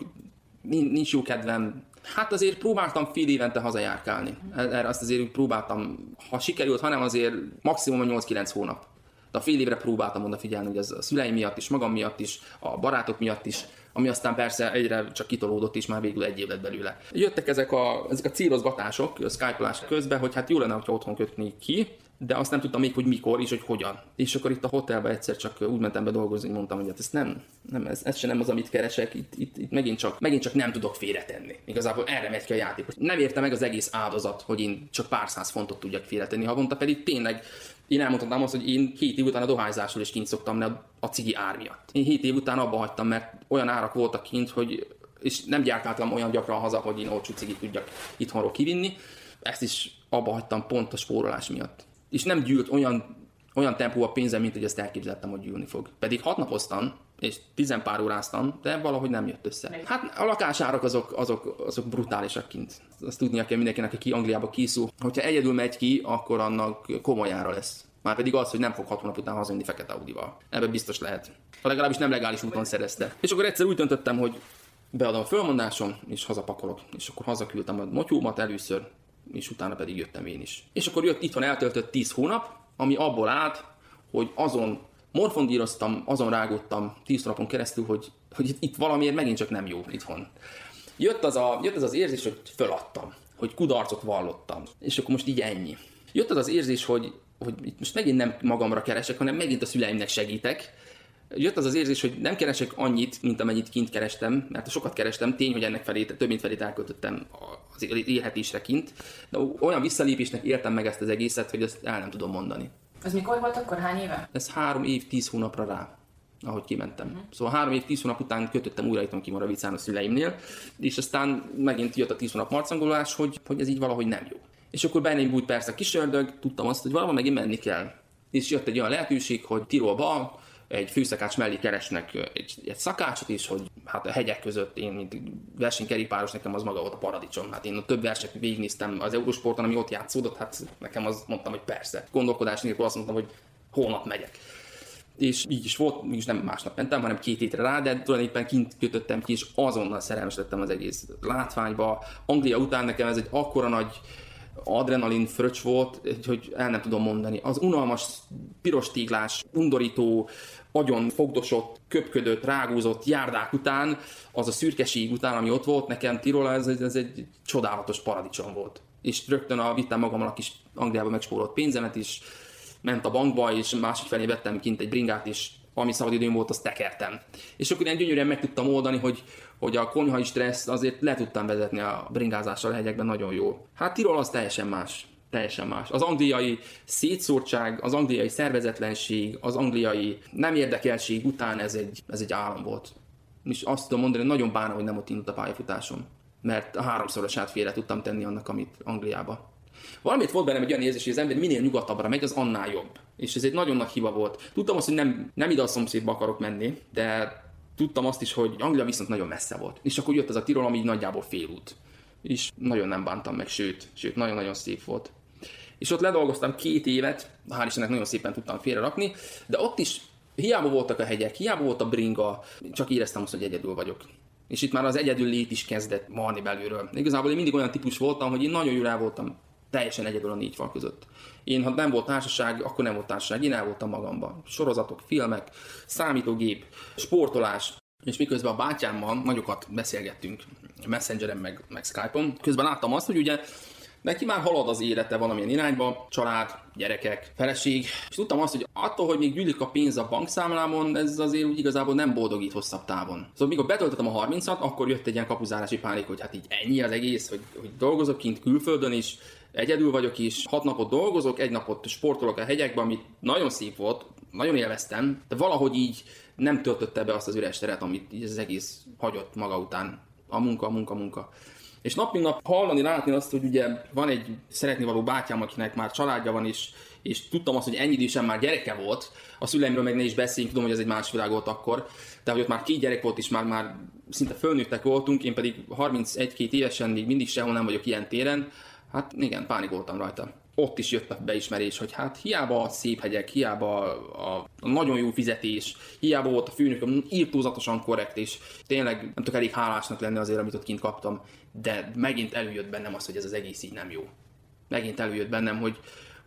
I: nincs jó kedvem, Hát azért próbáltam fél évente hazajárkálni. Erre azt azért próbáltam, ha sikerült, hanem azért maximum 8-9 hónap. De a fél évre próbáltam odafigyelni, hogy ez a szüleim miatt is, magam miatt is, a barátok miatt is, ami aztán persze egyre csak kitolódott, és már végül egy év lett belőle. Jöttek ezek a, ezek a círozgatások, skype közben, hogy hát jó lenne, ha otthon kötnék ki, de azt nem tudtam még, hogy mikor és hogy hogyan. És akkor itt a hotelben egyszer csak úgy mentem be dolgozni, mondtam, hogy hát ez nem, nem ez, ez sem nem az, amit keresek, itt, itt, itt megint, csak, megint csak nem tudok félretenni. Igazából erre megy ki a játék. Nem érte meg az egész áldozat, hogy én csak pár száz fontot tudjak félretenni havonta, pedig tényleg én elmondtam azt, hogy én két év után a dohányzásról is kint szoktam le a cigi ár miatt. Én hét év után abba hagytam, mert olyan árak voltak kint, hogy és nem gyárkáltam olyan gyakran haza, hogy én olcsó cigit tudjak itthonról kivinni. Ezt is abba hagytam pont a spórolás miatt és nem gyűlt olyan, olyan tempó a pénzem, mint hogy ezt elképzeltem, hogy gyűlni fog. Pedig hat napoztam, és tizenpár óráztam, de valahogy nem jött össze. Hát a lakásárak azok, azok, azok brutálisak kint. Azt tudnia kell mindenkinek, aki Angliába kiszúr. Hogyha egyedül megy ki, akkor annak komoly ára lesz. Már pedig az, hogy nem fog hat hónap után hazajönni fekete Audival. Ebben biztos lehet. Ha legalábbis nem legális úton szerezte. És akkor egyszer úgy döntöttem, hogy beadom a fölmondásom, és hazapakolok. És akkor hazaküldtem a motyómat először, és utána pedig jöttem én is. És akkor jött, itt van eltöltött 10 hónap, ami abból állt, hogy azon morfondíroztam, azon rágottam 10 hónapon keresztül, hogy, hogy itt valamiért megint csak nem jó itthon. Jött az, a, jött az az érzés, hogy föladtam, hogy kudarcot vallottam, és akkor most így ennyi. Jött az az érzés, hogy, hogy itt most megint nem magamra keresek, hanem megint a szüleimnek segítek, jött az az érzés, hogy nem keresek annyit, mint amennyit kint kerestem, mert sokat kerestem, tény, hogy ennek felé, több mint felét elköltöttem az élhetésre kint, de olyan visszalépésnek értem meg ezt az egészet, hogy ezt el nem tudom mondani.
F: Ez mikor volt akkor? Hány éve?
I: Ez három év, tíz hónapra rá ahogy kimentem. Uh-huh. Szóval három év, tíz hónap után kötöttem újra itthon ki Moravicán a szüleimnél, és aztán megint jött a tíz hónap marcangolás, hogy, hogy ez így valahogy nem jó. És akkor bennem bújt persze a kis ördög, tudtam azt, hogy valahol megint menni kell. És jött egy olyan lehetőség, hogy Tirolba egy főszakács mellé keresnek egy, egy szakácsot is, hogy hát a hegyek között én, mint versenykerékpáros, nekem az maga volt a paradicsom. Hát én a több verset végignéztem az Eurosporton, ami ott játszódott, hát nekem az mondtam, hogy persze. Gondolkodás nélkül azt mondtam, hogy holnap megyek és így is volt, mégis nem másnap mentem, hanem két hétre rá, de tulajdonképpen kint kötöttem ki, és azonnal szerelmes lettem az egész látványba. Anglia után nekem ez egy akkora nagy adrenalin fröccs volt, hogy el nem tudom mondani. Az unalmas, piros téglás, undorító, agyon fogdosott, köpködött, rágózott járdák után, az a szürkeség után, ami ott volt, nekem Tirol, ez, ez egy csodálatos paradicsom volt. És rögtön a, vittem magammal a kis Angliába megspórolt pénzemet is, ment a bankba, és másik felé vettem kint egy bringát, és ami szabadidőm volt, azt tekertem. És akkor ilyen gyönyörűen meg tudtam oldani, hogy, hogy a konyhai stressz azért le tudtam vezetni a bringázással a hegyekben nagyon jó. Hát Tirol az teljesen más. Teljesen más. Az angliai szétszórtság, az angliai szervezetlenség, az angliai nem érdekelség után ez egy, ez egy állam volt. És azt tudom mondani, hogy nagyon bánom, hogy nem ott indult a pályafutásom. Mert a háromszorosát félre tudtam tenni annak, amit Angliába. Valamit volt bennem egy olyan érzés, hogy az ember minél nyugatabbra megy, az annál jobb. És ez egy nagyon nagy hiba volt. Tudtam azt, hogy nem, nem ide a szomszédba akarok menni, de tudtam azt is, hogy Anglia viszont nagyon messze volt. És akkor jött ez a Tirol, ami nagyjából félút. És nagyon nem bántam meg, sőt, sőt, nagyon-nagyon szép volt. És ott ledolgoztam két évet, hál' Istennek nagyon szépen tudtam félre rakni, de ott is hiába voltak a hegyek, hiába volt a bringa, csak éreztem azt, hogy egyedül vagyok. És itt már az egyedül lét is kezdett marni belülről. Igazából én mindig olyan típus voltam, hogy én nagyon jól voltam teljesen egyedül a négy fal között. Én, ha nem volt társaság, akkor nem volt társaság, én el voltam magamban. Sorozatok, filmek, számítógép, sportolás, és miközben a bátyámmal nagyokat beszélgettünk Messengeren meg, meg Skype-on, közben láttam azt, hogy ugye neki már halad az élete valamilyen irányba, család, gyerekek, feleség, és tudtam azt, hogy attól, hogy még gyűlik a pénz a bankszámlámon, ez azért úgy igazából nem boldogít hosszabb távon. Szóval mikor betöltöttem a 30-at, akkor jött egy ilyen kapuzárási pánik, hogy hát így ennyi az egész, hogy, hogy dolgozok kint külföldön is, egyedül vagyok is, hat napot dolgozok, egy napot sportolok a hegyekben, ami nagyon szép volt, nagyon élveztem, de valahogy így nem töltötte be azt az üres teret, amit így az egész hagyott maga után. A munka, a munka, a munka. És nap mint nap hallani, látni azt, hogy ugye van egy szeretni való bátyám, akinek már családja van, és, és tudtam azt, hogy ennyi idősen már gyereke volt, a szüleimről meg ne is beszéljünk, tudom, hogy ez egy más világ volt akkor, de hogy ott már két gyerek volt, és már, már szinte fölnőttek voltunk, én pedig 31-2 évesen még mindig sehol nem vagyok ilyen téren, hát igen, pánikoltam rajta. Ott is jött a beismerés, hogy hát hiába a szép hegyek, hiába a, a nagyon jó fizetés, hiába volt a főnök írtózatosan korrekt, és tényleg nem tudok elég hálásnak lenni azért, amit ott kint kaptam, de megint előjött bennem az, hogy ez az egész így nem jó. Megint előjött bennem, hogy,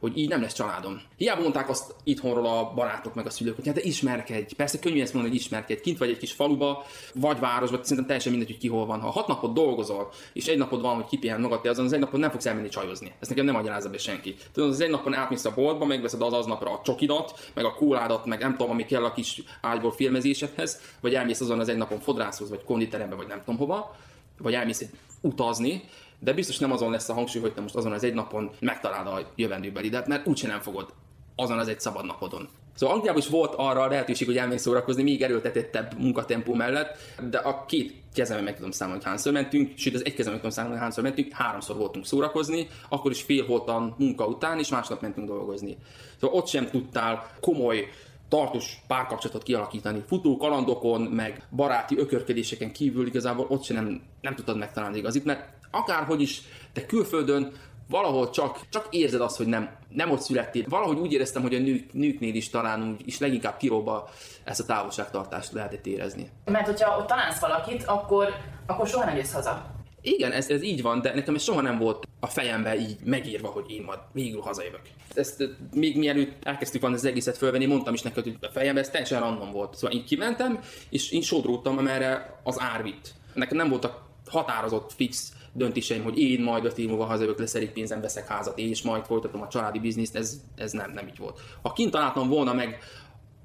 I: hogy így nem lesz családom. Hiába mondták azt itthonról a barátok meg a szülők, hogy hát de ismerkedj. Persze könnyű ezt mondani, hogy ismerkedj. Kint vagy egy kis faluba, vagy városba, szerintem teljesen mindegy, hogy ki hol van. Ha hat napot dolgozol, és egy napod van, hogy kipihen magad, azon az egy napon nem fogsz elmenni csajozni. Ezt nekem nem magyarázza be senki. Tudod, az egy napon átmész a boltba, megveszed az aznapra a csokidat, meg a kóládat, meg nem tudom, ami kell a kis ágyból filmezésedhez, vagy elmész azon az egy napon fodrászhoz, vagy konditerembe, vagy nem tudom hova, vagy elmész utazni, de biztos nem azon lesz a hangsúly, hogy te most azon az egy napon megtaláld a jövendőbelidet, mert úgyse nem fogod azon az egy szabad napodon. Szóval Angliában is volt arra a lehetőség, hogy elmész szórakozni, még erőltetettebb munkatempó mellett, de a két kezemben meg tudom számolni, hogy hányszor mentünk, sőt az egy kezemben tudom számolni, hogy hányszor mentünk, háromszor voltunk szórakozni, akkor is fél voltam munka után, és másnap mentünk dolgozni. Szóval ott sem tudtál komoly tartós párkapcsolatot kialakítani. Futó kalandokon, meg baráti ökörkedéseken kívül igazából ott sem nem, nem tudtad megtalálni igazit, mert akárhogy is, te külföldön valahol csak, csak érzed azt, hogy nem, nem ott születtél. Valahogy úgy éreztem, hogy a nők, nőknél is talán úgy, is leginkább Tiróba ezt a távolságtartást lehetett érezni.
F: Mert hogyha ott találsz valakit, akkor, akkor soha nem jössz haza.
I: Igen, ez, ez így van, de nekem ez soha nem volt a fejembe így megírva, hogy én majd végül hazajövök. Ezt még mielőtt elkezdtük volna az egészet fölvenni, mondtam is neked, hogy a fejemben ez teljesen random volt. Szóval én kimentem, és én sodródtam, amerre az ár vitt. Nekem nem voltak határozott, fix döntéseim, hogy én majd öt év múlva hazajövök, lesz pénzem, veszek házat, és majd folytatom a családi bizniszt, ez, ez nem, nem így volt. Ha kint találtam volna meg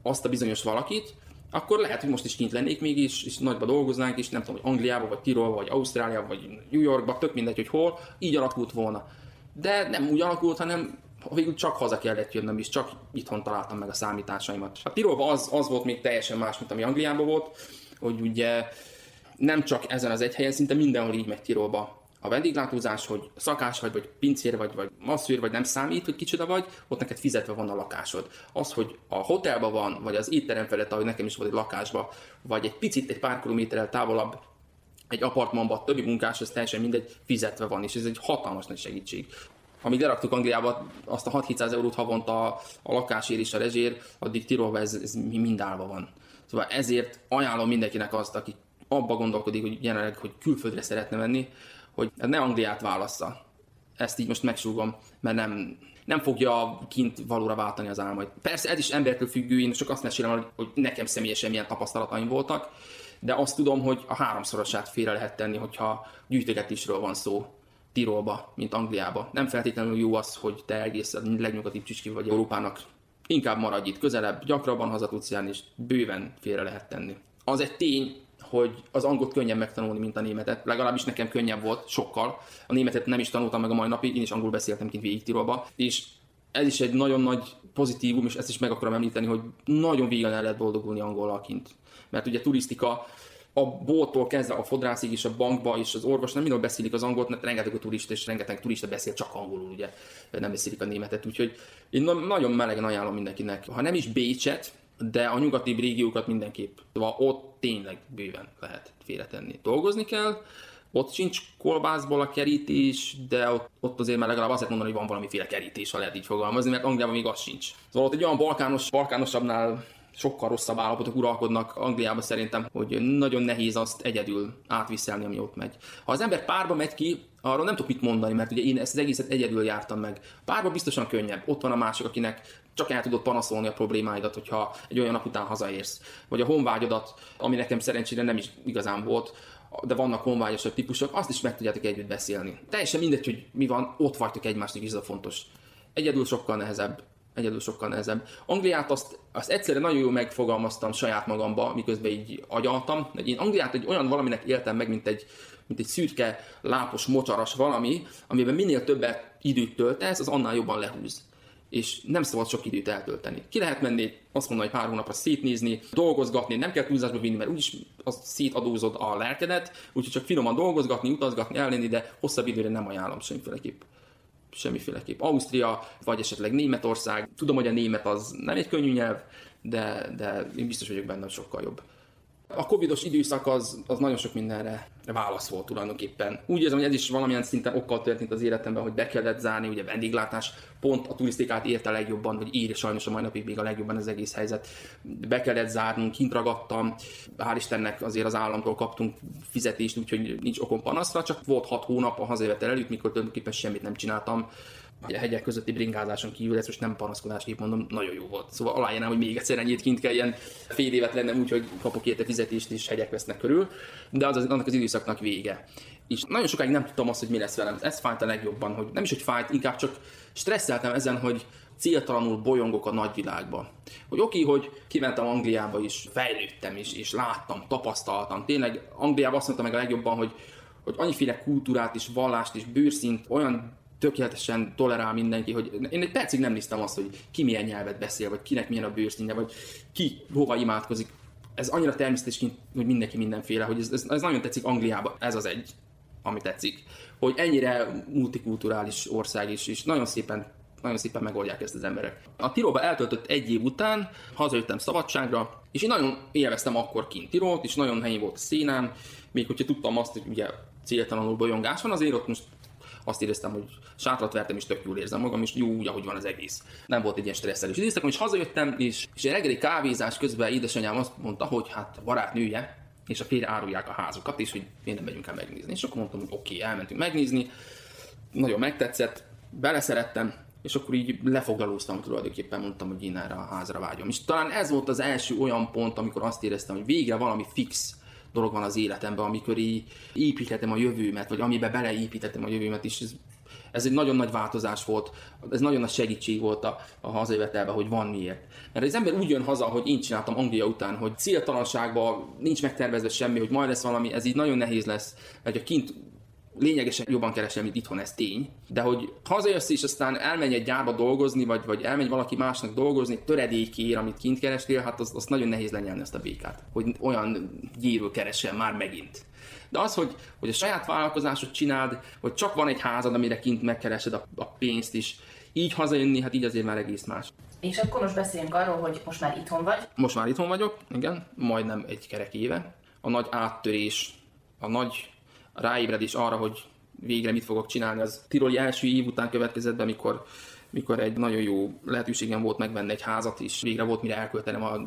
I: azt a bizonyos valakit, akkor lehet, hogy most is kint lennék még is, és nagyba dolgoznánk, és nem tudom, hogy Angliába, vagy Tirol, vagy Ausztrália, vagy New Yorkba, tök mindegy, hogy hol, így alakult volna. De nem úgy alakult, hanem végül csak haza kellett jönnöm, és csak itthon találtam meg a számításaimat. A Tirolban az, az volt még teljesen más, mint ami Angliában volt, hogy ugye nem csak ezen az egy helyen, szinte mindenhol így megy Tirolba a, vendéglátózás, hogy szakás vagy, vagy pincér vagy, vagy masszőr vagy nem számít, hogy kicsoda vagy, ott neked fizetve van a lakásod. Az, hogy a hotelban van, vagy az étterem felett, ahogy nekem is volt egy lakásba, vagy egy picit, egy pár kilométerrel távolabb egy apartmanban többi munkás, az teljesen mindegy, fizetve van, és ez egy hatalmas nagy segítség. Amíg leraktuk Angliába azt a 6-700 eurót havonta a, lakásért és a rezsér, addig Tirolva ez, ez mind állva van. Szóval ezért ajánlom mindenkinek azt, aki abba gondolkodik, hogy jelenleg, hogy külföldre szeretne menni, hogy ne Angliát válassza. Ezt így most megsúgom, mert nem, nem fogja kint valóra váltani az álmait. Persze ez is embertől függő, én csak azt mesélem, hogy nekem személyesen milyen tapasztalataim voltak, de azt tudom, hogy a háromszorosát félre lehet tenni, hogyha gyűjtögetésről van szó Tirolba, mint Angliába. Nem feltétlenül jó az, hogy te egész a legnyugatibb csücski vagy Európának. Inkább maradj itt közelebb, gyakrabban haza tudsz járni, és bőven félre lehet tenni. Az egy tény, hogy az angolt könnyebb megtanulni, mint a németet. Legalábbis nekem könnyebb volt, sokkal. A németet nem is tanultam meg a mai napig, én is angol beszéltem kint végig Tirolba. És ez is egy nagyon nagy pozitívum, és ezt is meg akarom említeni, hogy nagyon végig el lehet boldogulni angolal kint. Mert ugye turisztika, a bolttól kezdve a fodrászig és a bankba és az orvos nem mindenhol beszélik az angolt, mert rengeteg a turista és rengeteg turista beszél csak angolul, ugye nem beszélik a németet, úgyhogy én nagyon melegen ajánlom mindenkinek, ha nem is Bécset, de a nyugati régiókat mindenképp. Szóval ott tényleg bőven lehet félretenni. Dolgozni kell, ott sincs kolbászból a kerítés, de ott, ott azért már legalább azt mondani, hogy van valamiféle kerítés, ha lehet így fogalmazni, mert Angliában még az sincs. Szóval ott egy olyan balkános, balkánosabbnál sokkal rosszabb állapotok uralkodnak Angliában szerintem, hogy nagyon nehéz azt egyedül átviszelni, ami ott megy. Ha az ember párba megy ki, arról nem tudok mit mondani, mert ugye én ezt az egészet egyedül jártam meg. Párba biztosan könnyebb. Ott van a másik, akinek csak el tudod panaszolni a problémáidat, hogyha egy olyan nap után hazaérsz. Vagy a honvágyodat, ami nekem szerencsére nem is igazán volt, de vannak honvágyosabb típusok, azt is meg tudjátok együtt beszélni. Teljesen mindegy, hogy mi van, ott vagytok egymásnak is, ez a fontos. Egyedül sokkal nehezebb egyedül sokkal nehezebb. Angliát azt, azt egyszerűen nagyon jól megfogalmaztam saját magamba, miközben így agyaltam. Én Angliát egy olyan valaminek éltem meg, mint egy, mint egy szürke, lápos, mocsaras valami, amiben minél többet időt töltesz, az annál jobban lehúz és nem szabad sok időt eltölteni. Ki lehet menni, azt mondom, hogy pár hónapra szétnézni, dolgozgatni, nem kell túlzásba vinni, mert úgyis az szétadózod a lelkedet, úgyhogy csak finoman dolgozgatni, utazgatni, ellenni, de hosszabb időre nem ajánlom semmiféleképp semmiféleképp. Ausztria, vagy esetleg Németország. Tudom, hogy a német az nem egy könnyű nyelv, de, de én biztos vagyok benne, hogy sokkal jobb. A covidos időszak az, az nagyon sok mindenre válasz volt tulajdonképpen. Úgy érzem, hogy ez is valamilyen szinten okkal történt az életemben, hogy be kellett zárni, ugye vendéglátás pont a turisztikát érte legjobban, vagy ír sajnos a mai napig még a legjobban az egész helyzet. Be kellett zárnunk, kint ragadtam, hál' Istennek azért az államtól kaptunk fizetést, úgyhogy nincs okom panaszra, csak volt hat hónap a hazajövetel előtt, mikor tulajdonképpen semmit nem csináltam a hegyek közötti bringázáson kívül, ez most nem panaszkodásképp mondom, nagyon jó volt. Szóval aláírnám, hogy még egyszer ennyit kint kelljen fél évet lennem úgy, hogy kapok érte fizetést és hegyek vesznek körül, de az, az annak az időszaknak vége. És nagyon sokáig nem tudtam azt, hogy mi lesz velem. Ez fájt a legjobban, hogy nem is, hogy fájt, inkább csak stresszeltem ezen, hogy céltalanul bolyongok a nagyvilágba. Hogy oké, hogy kimentem Angliába is, fejlődtem is, és láttam, tapasztaltam. Tényleg Angliában azt mondtam meg a legjobban, hogy hogy annyiféle kultúrát és vallást és bőrszint, olyan tökéletesen tolerál mindenki, hogy én egy percig nem néztem azt, hogy ki milyen nyelvet beszél, vagy kinek milyen a bőrszínje, vagy ki hova imádkozik. Ez annyira természetes, hogy mindenki mindenféle, hogy ez, ez, ez nagyon tetszik Angliába, ez az egy, ami tetszik. Hogy ennyire multikulturális ország is, és nagyon szépen nagyon szépen megoldják ezt az emberek. A Tirolba eltöltött egy év után, hazajöttem szabadságra, és én nagyon élveztem akkor kint Tirolt, és nagyon helyén volt a színám, még hogyha tudtam azt, hogy ugye céltalanul bolyongás van, azért ott most azt éreztem, hogy sátrat vertem, és tök jól érzem magam, és jó úgy, ahogy van az egész. Nem volt egy ilyen stresszelés időszak, és hazajöttem, és, és reggeli kávézás közben édesanyám azt mondta, hogy hát a barátnője, és a férje árulják a házukat, és hogy én nem megyünk el megnézni. És akkor mondtam, hogy oké, okay, elmentünk megnézni, nagyon megtetszett, beleszerettem, és akkor így lefoglalóztam tulajdonképpen, mondtam, hogy én erre a házra vágyom. És talán ez volt az első olyan pont, amikor azt éreztem, hogy végre valami fix dolog van az életemben, amikor így építhetem a jövőmet, vagy amiben beleépítettem a jövőmet is. Ez, ez egy nagyon nagy változás volt, ez nagyon nagy segítség volt a, a hazajövetelben, hogy van miért. Mert az ember úgy jön haza, hogy én csináltam Anglia után, hogy céltalanságban nincs megtervezve semmi, hogy majd lesz valami, ez így nagyon nehéz lesz, mert ha kint lényegesen jobban keresem, mint itthon, ez tény. De hogy hazajössz és aztán elmenj egy gyárba dolgozni, vagy, vagy elmegy valaki másnak dolgozni, töredékért, amit kint kerestél, hát az, az nagyon nehéz lenyelni ezt a békát. Hogy olyan gyírő keresel már megint. De az, hogy, hogy a saját vállalkozásot csináld, hogy csak van egy házad, amire kint megkeresed a, a pénzt is, így hazajönni, hát így azért már egész más.
F: És akkor most beszéljünk arról, hogy most már itthon vagy.
I: Most már itthon vagyok, igen, majdnem egy kerek éve. A nagy áttörés, a nagy ráébredés arra, hogy végre mit fogok csinálni, az tiroli első év után következett be, amikor, mikor egy nagyon jó lehetőségem volt megvenni egy házat, és végre volt mire elköltenem a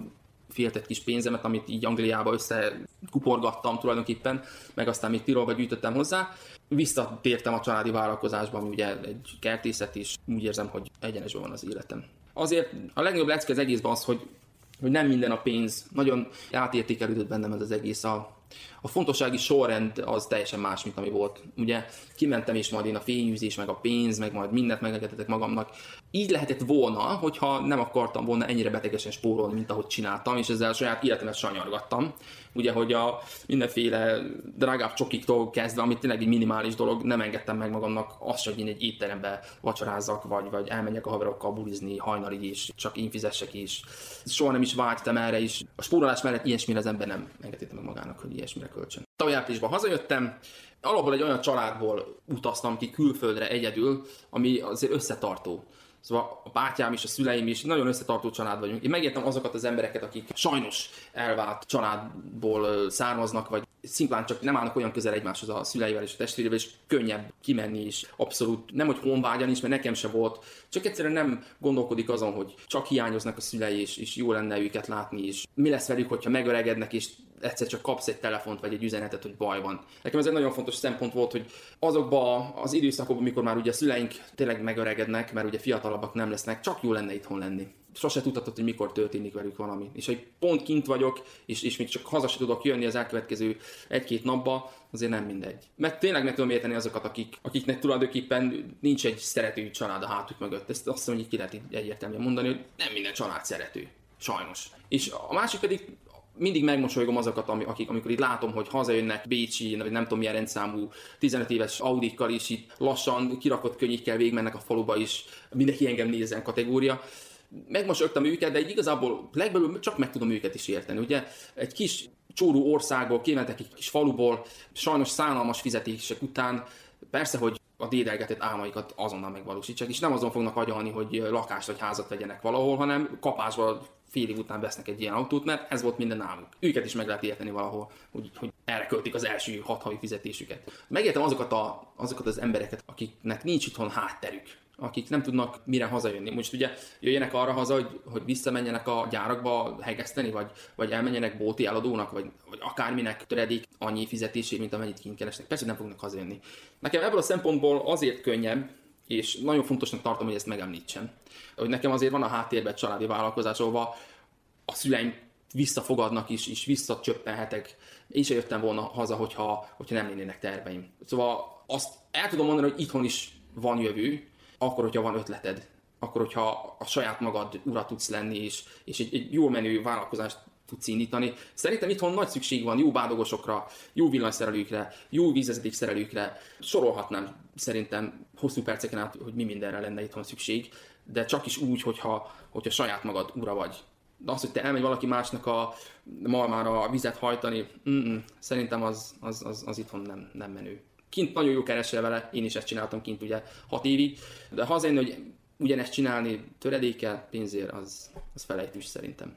I: féltett kis pénzemet, amit így Angliába összekuporgattam tulajdonképpen, meg aztán még Tirolba gyűjtöttem hozzá. Visszatértem a családi vállalkozásba, ami ugye egy kertészet, és úgy érzem, hogy egyenesben van az életem. Azért a legnagyobb lecke az egészben az, hogy, hogy nem minden a pénz. Nagyon átértékelődött bennem ez az egész. A, a fontossági sorrend az teljesen más, mint ami volt. Ugye kimentem és majd én a fényűzés, meg a pénz, meg majd mindent megengedhetek magamnak. Így lehetett volna, hogyha nem akartam volna ennyire betegesen spórolni, mint ahogy csináltam, és ezzel saját életemet sanyargattam. Ugye, hogy a mindenféle drágább csokiktól kezdve, amit tényleg egy minimális dolog, nem engedtem meg magamnak azt, hogy én egy étterembe vacsorázzak, vagy, vagy elmenjek a haverokkal bulizni hajnalig is, csak én fizessek is. Soha nem is vágytam erre is. A spórolás mellett ilyesmire az ember nem engedhette meg magának, hogy ilyesmire költsön. Tavaly hazajöttem, alapból egy olyan családból utaztam ki külföldre egyedül, ami azért összetartó. Szóval a bátyám és a szüleim is nagyon összetartó család vagyunk. Én megértem azokat az embereket, akik sajnos elvált családból származnak, vagy szimplán csak nem állnak olyan közel egymáshoz a szüleivel és a testvérével, és könnyebb kimenni is. Abszolút nem, hogy honvágyan is, mert nekem se volt. Csak egyszerűen nem gondolkodik azon, hogy csak hiányoznak a szülei, és, és jó lenne őket látni, és mi lesz velük, hogyha megöregednek, és egyszer csak kapsz egy telefont vagy egy üzenetet, hogy baj van. Nekem ez egy nagyon fontos szempont volt, hogy azokban az időszakokban, amikor már ugye a szüleink tényleg megöregednek, mert ugye fiatalabbak nem lesznek, csak jó lenne itthon lenni. Sose tudhatod, hogy mikor történik velük valami. És hogy pont kint vagyok, és, és még csak haza se tudok jönni az elkövetkező egy-két napba, azért nem mindegy. Mert tényleg meg tudom érteni azokat, akik, akiknek tulajdonképpen nincs egy szerető család a hátuk mögött. Ezt azt hiszem, hogy ki lehet egyértelműen mondani, hogy nem minden család szerető. Sajnos. És a másik pedig mindig megmosolygom azokat, akik, amikor itt látom, hogy hazajönnek Bécsi, vagy nem tudom milyen rendszámú 15 éves Audikkal is itt lassan kirakott könnyikkel végigmennek a faluba is, mindenki engem nézzen kategória. Megmosolyogtam őket, de egy igazából legbelül csak meg tudom őket is érteni. Ugye egy kis csóró országból, kimentek egy kis faluból, sajnos szánalmas fizetések után, persze, hogy a dédelgetett álmaikat azonnal megvalósítsák, és nem azon fognak agyalni, hogy lakást vagy házat vegyenek valahol, hanem kapásból fél év után vesznek egy ilyen autót, mert ez volt minden náluk. Őket is meg lehet érteni valahol, hogy, hogy erre költik az első hat havi fizetésüket. Megértem azokat, a, azokat az embereket, akiknek nincs itthon hátterük, akik nem tudnak mire hazajönni. Most ugye jöjjenek arra haza, hogy, hogy visszamenjenek a gyárakba hegeszteni, vagy, vagy elmenjenek bóti eladónak, vagy, vagy akárminek töredik annyi fizetését, mint amennyit kint keresnek. Persze nem fognak hazajönni. Nekem ebből a szempontból azért könnyebb, és nagyon fontosnak tartom, hogy ezt megemlítsem. Hogy nekem azért van a háttérben családi vállalkozás, ahova a szüleim visszafogadnak is, és visszacsöppenhetek. Én sem jöttem volna haza, hogyha, hogyha nem lennének terveim. Szóval azt el tudom mondani, hogy itthon is van jövő, akkor, hogyha van ötleted, akkor, hogyha a saját magad ura tudsz lenni, és, és egy, egy jó menő vállalkozást tudsz indítani. Szerintem itthon nagy szükség van jó bádogosokra, jó villanyszerelőkre, jó vízvezetékszerelőkre. Sorolhatnám szerintem hosszú perceken át, hogy mi mindenre lenne itthon szükség, de csak is úgy, hogyha, hogyha saját magad ura vagy. De az, hogy te elmegy valaki másnak a malmára a vizet hajtani, mm-mm, szerintem az, az, az, az itthon nem, nem menő. Kint nagyon jó keresel vele, én is ezt csináltam kint ugye hat évig, de ha azért, hogy ugyanezt csinálni töredékkel, pénzért, az, az felejtős szerintem.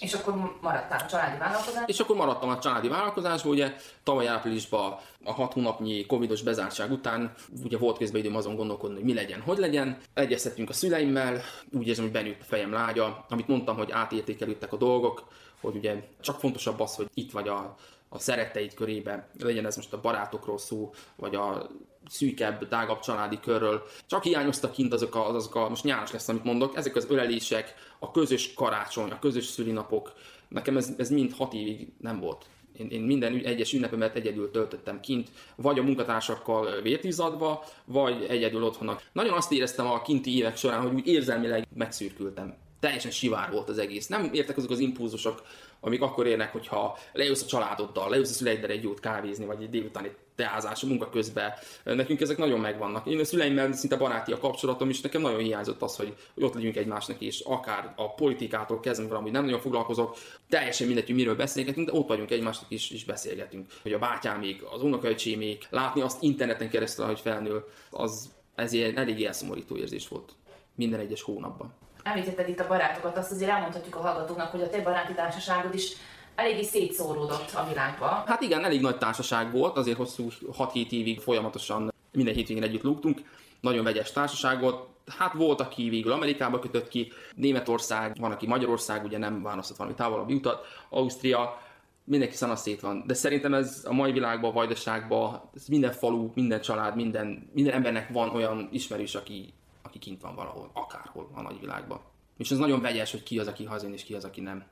F: És akkor maradtál a családi vállalkozás?
I: És akkor maradtam a családi vállalkozásban, ugye tavaly áprilisban a hat hónapnyi covidos bezártság után ugye volt közben időm azon gondolkodni, hogy mi legyen, hogy legyen. Egyeztettünk a szüleimmel, úgy érzem, hogy benőtt a fejem lágya, amit mondtam, hogy átértékelődtek a dolgok, hogy ugye csak fontosabb az, hogy itt vagy a, a szeretteid körébe, legyen ez most a barátokról szó, vagy a szűkebb, tágabb családi körről. Csak hiányoztak kint azok a, azok a, most nyáros lesz, amit mondok, ezek az ölelések, a közös karácsony, a közös szülinapok. Nekem ez, ez mind hat évig nem volt. Én, én minden egyes ünnepemet egyedül töltöttem kint, vagy a munkatársakkal vértizadva, vagy egyedül otthonak. Nagyon azt éreztem a kinti évek során, hogy úgy érzelmileg megszürkültem teljesen sivár volt az egész. Nem értek azok az impulzusok, amik akkor érnek, hogyha lejössz a családoddal, lejössz a szüleiddel egy jót kávézni, vagy egy délutáni teázás munka közben. Nekünk ezek nagyon megvannak. Én a szüleimmel szinte baráti a kapcsolatom, és nekem nagyon hiányzott az, hogy ott legyünk egymásnak, és akár a politikától kezdve valami nem nagyon foglalkozok, teljesen mindegy, hogy miről beszélgetünk, de ott vagyunk egymásnak is, és beszélgetünk. Hogy a bátyámék, az unokaöcsémék, látni azt interneten keresztül, hogy felnő, az ez egy elég elszomorító érzés volt minden egyes hónapban.
F: Említetted itt a barátokat, azt azért elmondhatjuk a hallgatóknak, hogy a te baráti társaságod is eléggé szétszóródott a világba.
I: Hát igen, elég nagy társaság volt, azért hosszú 6-7 évig folyamatosan minden hétvégén együtt lúgtunk. Nagyon vegyes társaság volt. Hát volt, aki végül Amerikába kötött ki, Németország, van, aki Magyarország, ugye nem választott valami távolabb utat, Ausztria, mindenki szét van. De szerintem ez a mai világban, a vajdaságban, ez minden falu, minden család, minden, minden embernek van olyan ismerős, aki, aki kint van valahol, akárhol a nagyvilágban. És ez nagyon vegyes, hogy ki az, aki hazén, és ki az, aki nem.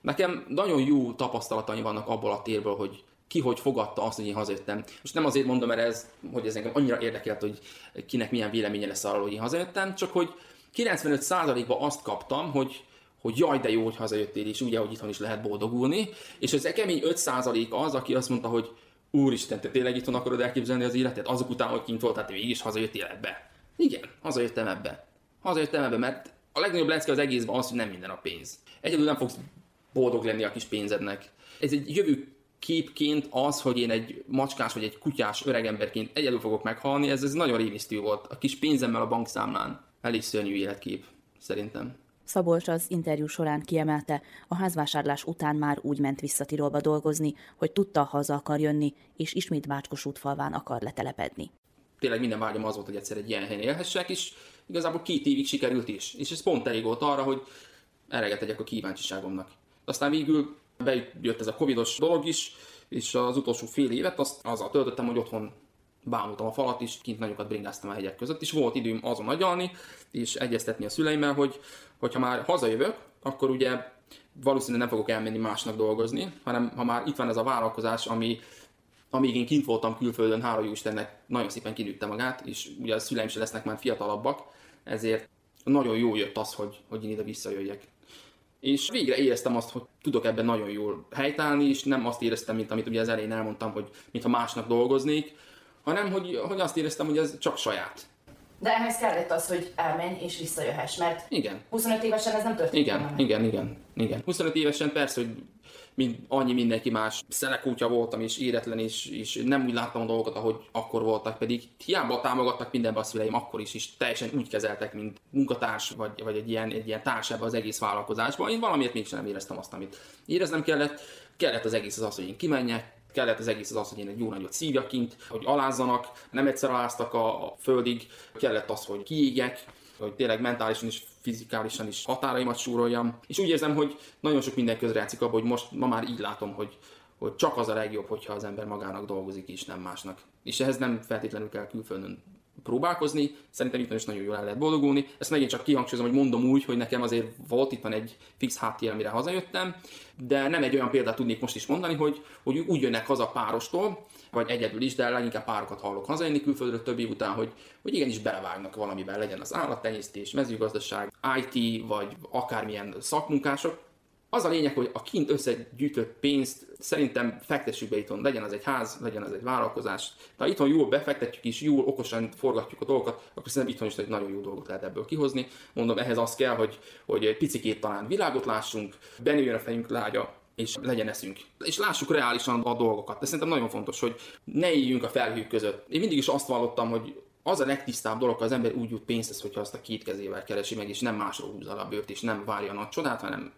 I: Nekem nagyon jó tapasztalataim vannak abból a térből, hogy ki hogy fogadta azt, hogy én hazajöttem. Most nem azért mondom, mert ez, hogy ez engem annyira érdekelt, hogy kinek milyen véleménye lesz arról, hogy én hazajöttem, csak hogy 95%-ban azt kaptam, hogy, hogy jaj, de jó, hogy hazajöttél, és ugye, hogy itthon is lehet boldogulni, és az kemény 5% az, aki azt mondta, hogy úristen, te tényleg itthon akarod elképzelni az életet? Azok után, hogy kint voltál, te végig is hazajöttél ebbe. Igen, hazajöttem ebbe. Hazajöttem ebbe, mert a legnagyobb lecke az egészben az, hogy nem minden a pénz. Egyedül nem fogsz boldog lenni a kis pénzednek. Ez egy jövő képként az, hogy én egy macskás vagy egy kutyás öregemberként egyedül fogok meghalni, ez, ez nagyon rémisztő volt. A kis pénzemmel a bankszámlán. Elég szörnyű életkép, szerintem.
F: Szabolcs az interjú során kiemelte, a házvásárlás után már úgy ment vissza Tirolba dolgozni, hogy tudta, haza akar jönni, és ismét Bácskos útfalván akar letelepedni.
I: Tényleg minden vágyam az volt, hogy egyszer egy ilyen helyen élhessek, és igazából két évig sikerült is. És ez pont elég volt arra, hogy eleget tegyek a kíváncsiságomnak. Aztán végül bejött ez a covidos dolog is, és az utolsó fél évet azt azzal töltöttem, hogy otthon bámultam a falat, és kint nagyokat bringáztam a hegyek között, és volt időm azon agyalni, és egyeztetni a szüleimmel, hogy hogyha már hazajövök, akkor ugye valószínűleg nem fogok elmenni másnak dolgozni, hanem ha már itt van ez a vállalkozás, ami amíg én kint voltam külföldön, hála jó Istennek, nagyon szépen kinőtte magát, és ugye a szüleim se lesznek már fiatalabbak, ezért nagyon jó jött az, hogy, hogy én ide visszajöjjek. És végre éreztem azt, hogy tudok ebben nagyon jól helytállni, és nem azt éreztem, mint amit ugye az elején elmondtam, hogy mintha másnak dolgoznék, hanem hogy, hogy azt éreztem, hogy ez csak saját.
F: De ehhez kellett az, hogy elmenj és visszajöhess, mert
I: igen.
F: 25 évesen ez nem történt.
I: Igen, igen, igen, igen. 25 évesen persze, hogy mind, annyi mindenki más szelekútja voltam, és éretlen, és, és nem úgy láttam a dolgokat, ahogy akkor voltak, pedig hiába támogattak mindenbe a szüleim akkor is, és teljesen úgy kezeltek, mint munkatárs, vagy, vagy egy ilyen, egy ilyen társ az egész vállalkozásban. Én valamiért mégsem éreztem azt, amit éreznem kellett. Kellett az egész az az, hogy én kimenjek, kellett az egész az az, hogy én egy jó nagyot szívjak kint, hogy alázzanak, nem egyszer aláztak a, a földig, kellett az, hogy kiégjek, hogy tényleg mentálisan és fizikálisan is határaimat súroljam. És úgy érzem, hogy nagyon sok minden közrejátszik abban, hogy most ma már így látom, hogy, hogy csak az a legjobb, hogyha az ember magának dolgozik, és nem másnak. És ehhez nem feltétlenül kell külföldön próbálkozni, szerintem itt is nagyon jól el lehet boldogulni. Ezt megint csak kihangsúlyozom, hogy mondom úgy, hogy nekem azért volt itt van egy fix háttér, amire hazajöttem, de nem egy olyan példát tudnék most is mondani, hogy, hogy úgy jönnek haza párostól, vagy egyedül is, de leginkább párokat hallok hazajönni külföldről több év után, hogy, hogy igenis belevágnak valamiben, legyen az állattenyésztés, mezőgazdaság, IT, vagy akármilyen szakmunkások, az a lényeg, hogy a kint összegyűjtött pénzt szerintem fektessük be itthon, legyen az egy ház, legyen az egy vállalkozás. Ha itthon jól befektetjük és jól okosan forgatjuk a dolgokat, akkor szerintem itthon is egy nagyon jó dolgot lehet ebből kihozni. Mondom, ehhez az kell, hogy, hogy egy picikét talán világot lássunk, benőjön a fejünk lágya, és legyen eszünk. És lássuk reálisan a dolgokat. De szerintem nagyon fontos, hogy ne éljünk a felhők között. Én mindig is azt vallottam, hogy az a legtisztább dolog, ha az ember úgy jut pénzhez, hogyha azt a két kezével keresi meg, és nem másról húzza a bőrt, és nem várja nagy csodát, hanem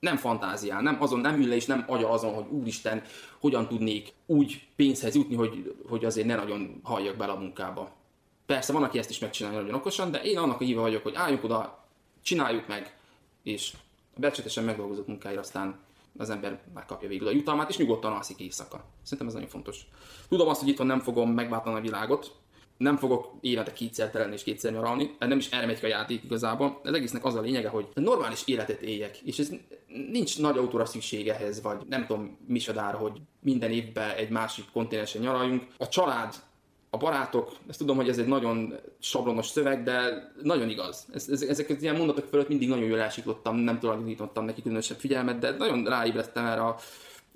I: nem fantáziál, nem azon nem ül le, és nem agya azon, hogy úristen, hogyan tudnék úgy pénzhez jutni, hogy, hogy azért ne nagyon halljak bele a munkába. Persze van, aki ezt is megcsinálja nagyon okosan, de én annak a híve vagyok, hogy álljunk oda, csináljuk meg, és becsületesen megdolgozott munkáért aztán az ember megkapja végül a jutalmát, és nyugodtan alszik éjszaka. Szerintem ez nagyon fontos. Tudom azt, hogy itt nem fogom megváltani a világot, nem fogok évente kétszer terelni és kétszer nyaralni, nem is erre megy a játék igazából. Ez egésznek az a lényege, hogy normális életet éljek, és ez nincs nagy autóra szükség ehhez, vagy nem tudom misodára, hogy minden évben egy másik kontinensen nyaraljunk. A család, a barátok, ezt tudom, hogy ez egy nagyon sablonos szöveg, de nagyon igaz. Ez, ez, ezeket ilyen mondatok fölött mindig nagyon jól elsiklottam, nem tulajdonítottam neki különösebb figyelmet, de nagyon ráébredtem erre a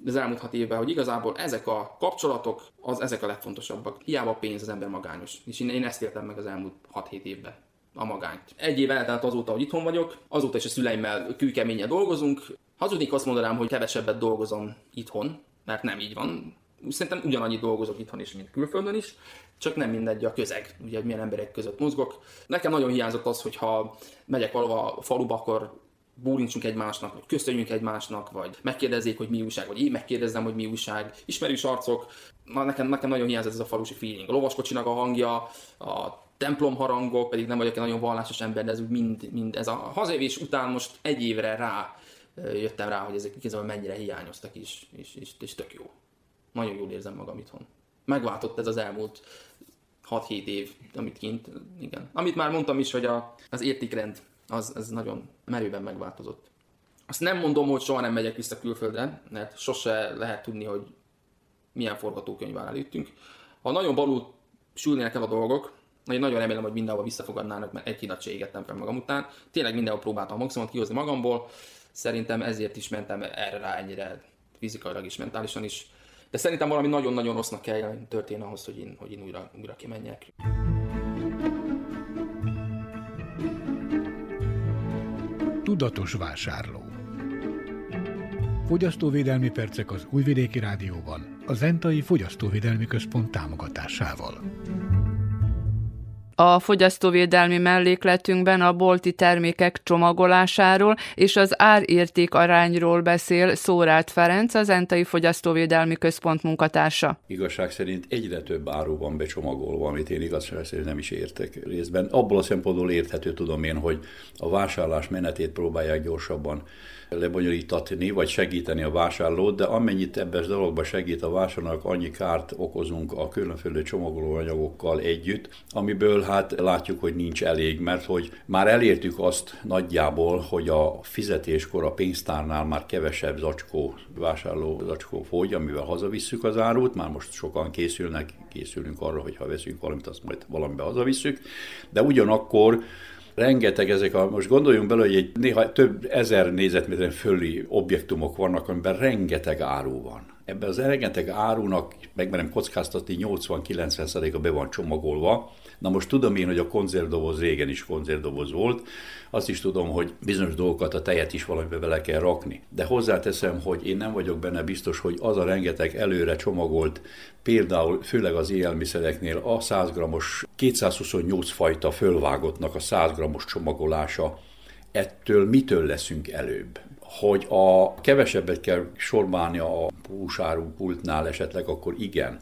I: az elmúlt hat évben, hogy igazából ezek a kapcsolatok, az ezek a legfontosabbak. Hiába pénz az ember magányos. És én, én ezt éltem meg az elmúlt 6-7 évben a magányt. Egy év eltelt azóta, hogy itthon vagyok, azóta is a szüleimmel kőkeményen dolgozunk. Hazudnék azt mondanám, hogy kevesebbet dolgozom itthon, mert nem így van. Szerintem ugyanannyit dolgozok itthon is, mint külföldön is, csak nem mindegy a közeg, ugye, hogy milyen emberek között mozgok. Nekem nagyon hiányzott az, hogyha megyek valahova a faluba, akkor bólintsunk egymásnak, vagy köszönjünk egymásnak, vagy megkérdezzék, hogy mi újság, vagy én megkérdezzem, hogy mi újság. Ismerős arcok, na, nekem, nekem nagyon hiányzott ez a falusi feeling. A lovaskocsinak a hangja, a templom harangok, pedig nem vagyok egy nagyon vallásos ember, de ez mind, mind ez a hazajövés után most egy évre rá jöttem rá, hogy ezek igazából mennyire hiányoztak is, és, és, és tök jó. Nagyon jól érzem magam itthon. Megváltott ez az elmúlt 6-7 év, amit kint, igen. Amit már mondtam is, hogy a, az értékrend az, az nagyon merőben megváltozott. Azt nem mondom, hogy soha nem megyek vissza külföldre, mert sose lehet tudni, hogy milyen forgatókönyv áll előttünk. Ha nagyon balul sülnének el a dolgok, én nagyon remélem, hogy mindenhol visszafogadnának, mert egy hidat se égettem fel magam után. Tényleg mindenhol próbáltam a maximumot kihozni magamból. Szerintem ezért is mentem erre rá ennyire fizikailag is, mentálisan is. De szerintem valami nagyon-nagyon rossznak kell történni ahhoz, hogy én, hogy én újra, újra kimenjek.
D: Tudatos vásárló Fogyasztóvédelmi percek az Újvidéki Rádióban, a Zentai Fogyasztóvédelmi Központ támogatásával.
A: A fogyasztóvédelmi mellékletünkben a bolti termékek csomagolásáról és az árérték arányról beszél Szórát Ferenc, az Entai Fogyasztóvédelmi Központ munkatársa.
J: Igazság szerint egyre több áru van becsomagolva, amit én igazság szerint nem is értek részben. Abból a szempontból érthető tudom én, hogy a vásárlás menetét próbálják gyorsabban lebonyolítatni, vagy segíteni a vásárlót, de amennyit ebben a dologban segít a vásárlónak, annyi kárt okozunk a különféle csomagolóanyagokkal együtt, amiből hát látjuk, hogy nincs elég, mert hogy már elértük azt nagyjából, hogy a fizetéskor a pénztárnál már kevesebb zacskó, vásárló zacskó fogy, amivel hazavisszük az árut, már most sokan készülnek, készülünk arra, hogy ha veszünk valamit, azt majd valamibe hazavisszük, de ugyanakkor rengeteg ezek a, most gondoljunk bele, hogy egy néha több ezer négyzetméteren fölli objektumok vannak, amiben rengeteg áru van. Ebben az rengeteg árunak, megmerem kockáztatni, 80-90%-a be van csomagolva, Na most tudom én, hogy a konzervdoboz régen is konzervdoboz volt, azt is tudom, hogy bizonyos dolgokat a tejet is valamibe bele kell rakni. De hozzáteszem, hogy én nem vagyok benne biztos, hogy az a rengeteg előre csomagolt, például főleg az élelmiszereknél a 100 g-os 228 fajta fölvágottnak a 100 g-os csomagolása, ettől mitől leszünk előbb? Hogy a kevesebbet kell sorbálni a húsáru pultnál esetleg, akkor igen.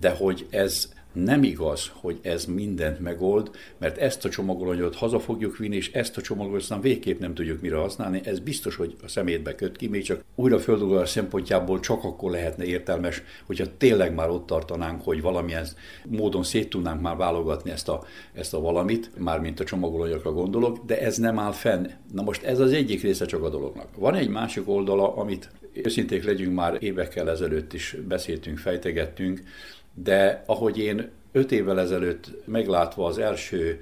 J: De hogy ez nem igaz, hogy ez mindent megold, mert ezt a csomagolóanyagot haza fogjuk vinni, és ezt a csomagolóanyagot aztán végképp nem tudjuk mire használni. Ez biztos, hogy a szemétbe köt ki, még csak újra földolgozás szempontjából csak akkor lehetne értelmes, hogyha tényleg már ott tartanánk, hogy valamilyen módon szét tudnánk már válogatni ezt a, ezt a valamit, mármint a csomagolóanyagra gondolok, de ez nem áll fenn. Na most ez az egyik része csak a dolognak. Van egy másik oldala, amit őszinték legyünk már évekkel ezelőtt is beszéltünk, fejtegettünk, de ahogy én öt évvel ezelőtt meglátva az első,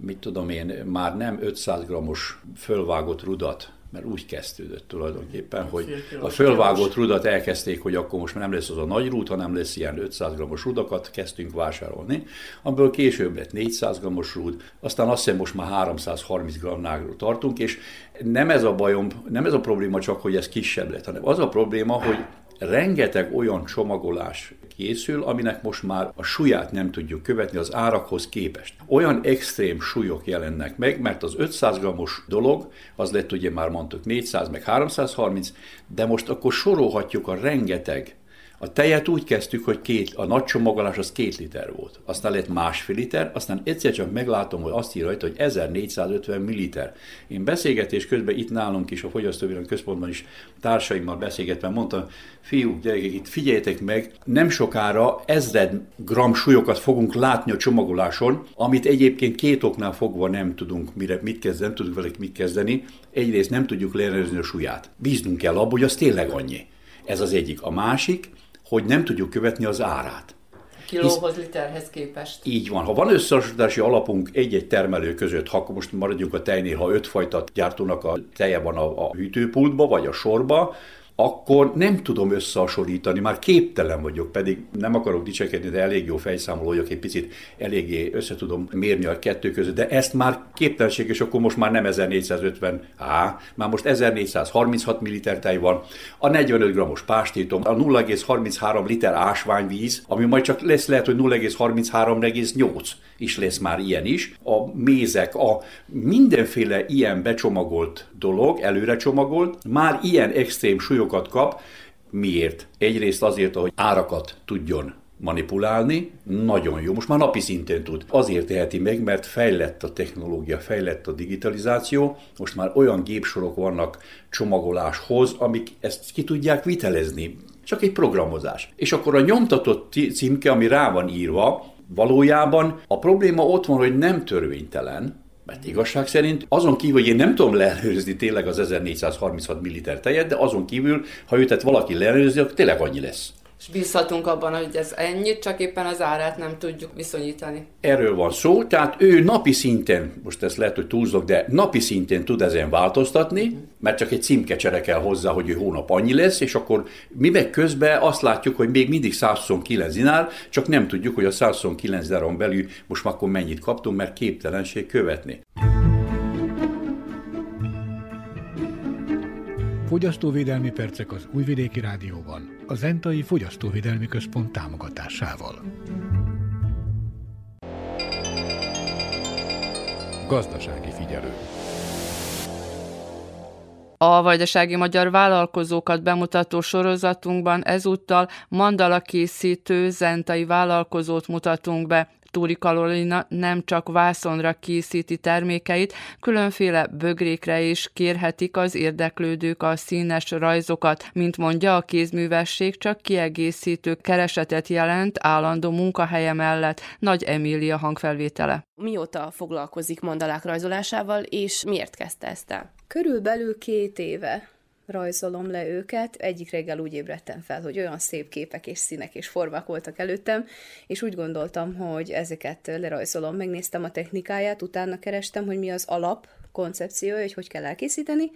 J: mit tudom én, már nem 500 grammos fölvágott rudat, mert úgy kezdődött tulajdonképpen, hogy a fölvágott rudat elkezdték, hogy akkor most nem lesz az a nagy rút, hanem lesz ilyen 500 grammos rudakat, kezdtünk vásárolni, amiből később lett 400 grammos rúd, aztán azt hiszem most már 330 grammnál tartunk, és nem ez a bajom, nem ez a probléma csak, hogy ez kisebb lett, hanem az a probléma, hogy rengeteg olyan csomagolás készül, aminek most már a súlyát nem tudjuk követni az árakhoz képest. Olyan extrém súlyok jelennek meg, mert az 500 g-os dolog, az lett ugye már mondtuk 400 meg 330, de most akkor sorolhatjuk a rengeteg a tejet úgy kezdtük, hogy két, a nagy csomagolás az két liter volt. Aztán lett másfél liter, aztán egyszer csak meglátom, hogy azt írja hogy 1450 milliliter. Én beszélgetés közben itt nálunk is, a Fogyasztóvédelmi Központban is társaimmal beszélgetve mondtam, fiúk, gyerekek, itt figyeljetek meg, nem sokára ezred gram súlyokat fogunk látni a csomagoláson, amit egyébként két oknál fogva nem tudunk mire, mit kezdeni, nem tudunk vele mit kezdeni. Egyrészt nem tudjuk lerendezni a súlyát. Bíznunk kell abban, hogy az tényleg annyi. Ez az egyik. A másik, hogy nem tudjuk követni az árát.
A: Kilóhoz, literhez képest.
J: Így van. Ha van összehasonlítási alapunk egy-egy termelő között, ha most maradjunk a tejnél, ha öt fajta gyártónak a teje van a, a hűtőpultba, vagy a sorba, akkor nem tudom összehasonlítani, már képtelen vagyok, pedig nem akarok dicsekedni, de elég jó fejszámoló vagyok, egy picit eléggé össze tudom mérni a kettő között, de ezt már képtelenség, és akkor most már nem 1450, á, már most 1436 ml tej van, a 45 g-os pástétom, a 0,33 liter ásványvíz, ami majd csak lesz lehet, hogy 0,33,8 is lesz már ilyen is, a mézek, a mindenféle ilyen becsomagolt dolog, előre csomagolt, már ilyen extrém súlyokat kap. Miért? Egyrészt azért, hogy árakat tudjon manipulálni, nagyon jó, most már napi szinten tud. Azért teheti meg, mert fejlett a technológia, fejlett a digitalizáció, most már olyan gépsorok vannak csomagoláshoz, amik ezt ki tudják vitelezni. Csak egy programozás. És akkor a nyomtatott címke, ami rá van írva, valójában a probléma ott van, hogy nem törvénytelen, mert igazság szerint azon kívül, hogy én nem tudom leelőzni tényleg az 1436 ml tejet, de azon kívül, ha őtet valaki leelőzi, akkor tényleg annyi lesz
A: és bízhatunk abban, hogy ez ennyit, csak éppen az árát nem tudjuk viszonyítani.
J: Erről van szó, tehát ő napi szinten, most ezt lehet, hogy túlzok, de napi szinten tud ezen változtatni, mert csak egy címkecsere kell hozzá, hogy ő hónap annyi lesz, és akkor mi meg közben azt látjuk, hogy még mindig 129 dinár, csak nem tudjuk, hogy a 129 dináron belül most akkor mennyit kaptunk, mert képtelenség követni.
D: Fogyasztóvédelmi percek az Újvidéki Rádióban, a Zentai Fogyasztóvédelmi Központ támogatásával. Gazdasági figyelő
A: a vajdasági magyar vállalkozókat bemutató sorozatunkban ezúttal mandala készítő zentai vállalkozót mutatunk be. Túri Karolina nem csak vászonra készíti termékeit, különféle bögrékre is kérhetik az érdeklődők a színes rajzokat. Mint mondja, a kézművesség csak kiegészítő keresetet jelent állandó munkahelye mellett. Nagy Emília hangfelvétele.
K: Mióta foglalkozik mandalák rajzolásával, és miért kezdte ezt el?
L: Körülbelül két éve rajzolom le őket. Egyik reggel úgy ébredtem fel, hogy olyan szép képek és színek és formák voltak előttem, és úgy gondoltam, hogy ezeket lerajzolom. Megnéztem a technikáját, utána kerestem, hogy mi az alap koncepciója, hogy hogy kell elkészíteni,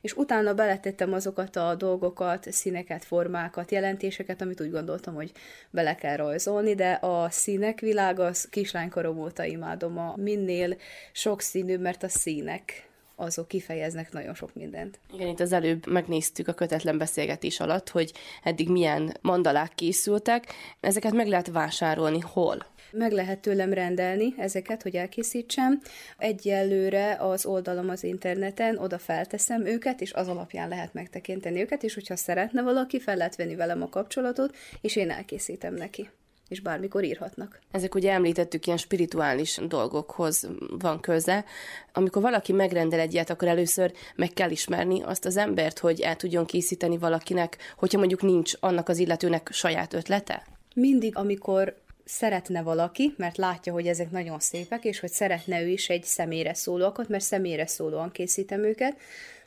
L: és utána beletettem azokat a dolgokat, színeket, formákat, jelentéseket, amit úgy gondoltam, hogy bele kell rajzolni, de a színek világ az kislánykorom óta imádom a minél sokszínűbb, mert a színek azok kifejeznek nagyon sok mindent.
K: Igen, itt az előbb megnéztük a kötetlen beszélgetés alatt, hogy eddig milyen mandalák készültek. Ezeket meg lehet vásárolni hol?
L: Meg lehet tőlem rendelni ezeket, hogy elkészítsem. Egyelőre az oldalom az interneten, oda felteszem őket, és az alapján lehet megtekinteni őket, és hogyha szeretne valaki, fel lehet venni velem a kapcsolatot, és én elkészítem neki és bármikor írhatnak.
K: Ezek ugye említettük, ilyen spirituális dolgokhoz van köze. Amikor valaki megrendel egy ilyet, akkor először meg kell ismerni azt az embert, hogy el tudjon készíteni valakinek, hogyha mondjuk nincs annak az illetőnek saját ötlete?
L: Mindig, amikor szeretne valaki, mert látja, hogy ezek nagyon szépek, és hogy szeretne ő is egy személyre szólóakat, mert személyre szólóan készítem őket,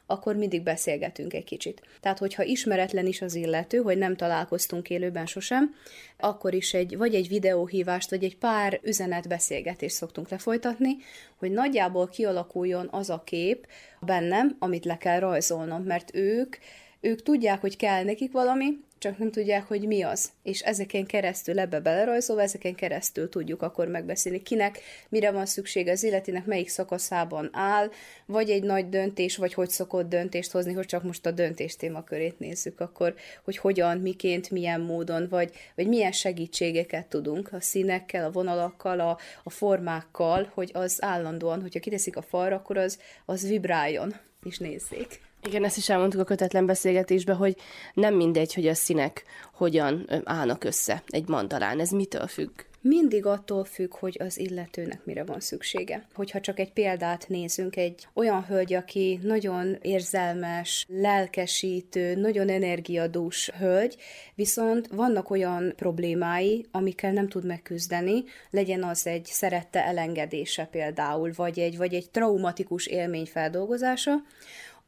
L: akkor mindig beszélgetünk egy kicsit. Tehát, hogyha ismeretlen is az illető, hogy nem találkoztunk élőben sosem, akkor is egy, vagy egy videóhívást, vagy egy pár üzenetbeszélgetést szoktunk lefolytatni, hogy nagyjából kialakuljon az a kép bennem, amit le kell rajzolnom, mert ők ők tudják, hogy kell nekik valami, csak nem tudják, hogy mi az. És ezeken keresztül ebbe belerajzolva, ezeken keresztül tudjuk akkor megbeszélni, kinek mire van szüksége az életének, melyik szakaszában áll, vagy egy nagy döntés, vagy hogy szokott döntést hozni, hogy csak most a döntés témakörét nézzük, akkor hogy hogyan, miként, milyen módon, vagy, vagy milyen segítségeket tudunk a színekkel, a vonalakkal, a, a formákkal, hogy az állandóan, hogyha kiteszik a falra, akkor az, az vibráljon, és nézzék.
K: Igen, ezt is elmondtuk a kötetlen beszélgetésben, hogy nem mindegy, hogy a színek hogyan állnak össze egy mandalán. Ez mitől függ?
L: mindig attól függ, hogy az illetőnek mire van szüksége. Hogyha csak egy példát nézünk, egy olyan hölgy, aki nagyon érzelmes, lelkesítő, nagyon energiadús hölgy, viszont vannak olyan problémái, amikkel nem tud megküzdeni, legyen az egy szerette elengedése például, vagy egy, vagy egy traumatikus élmény feldolgozása,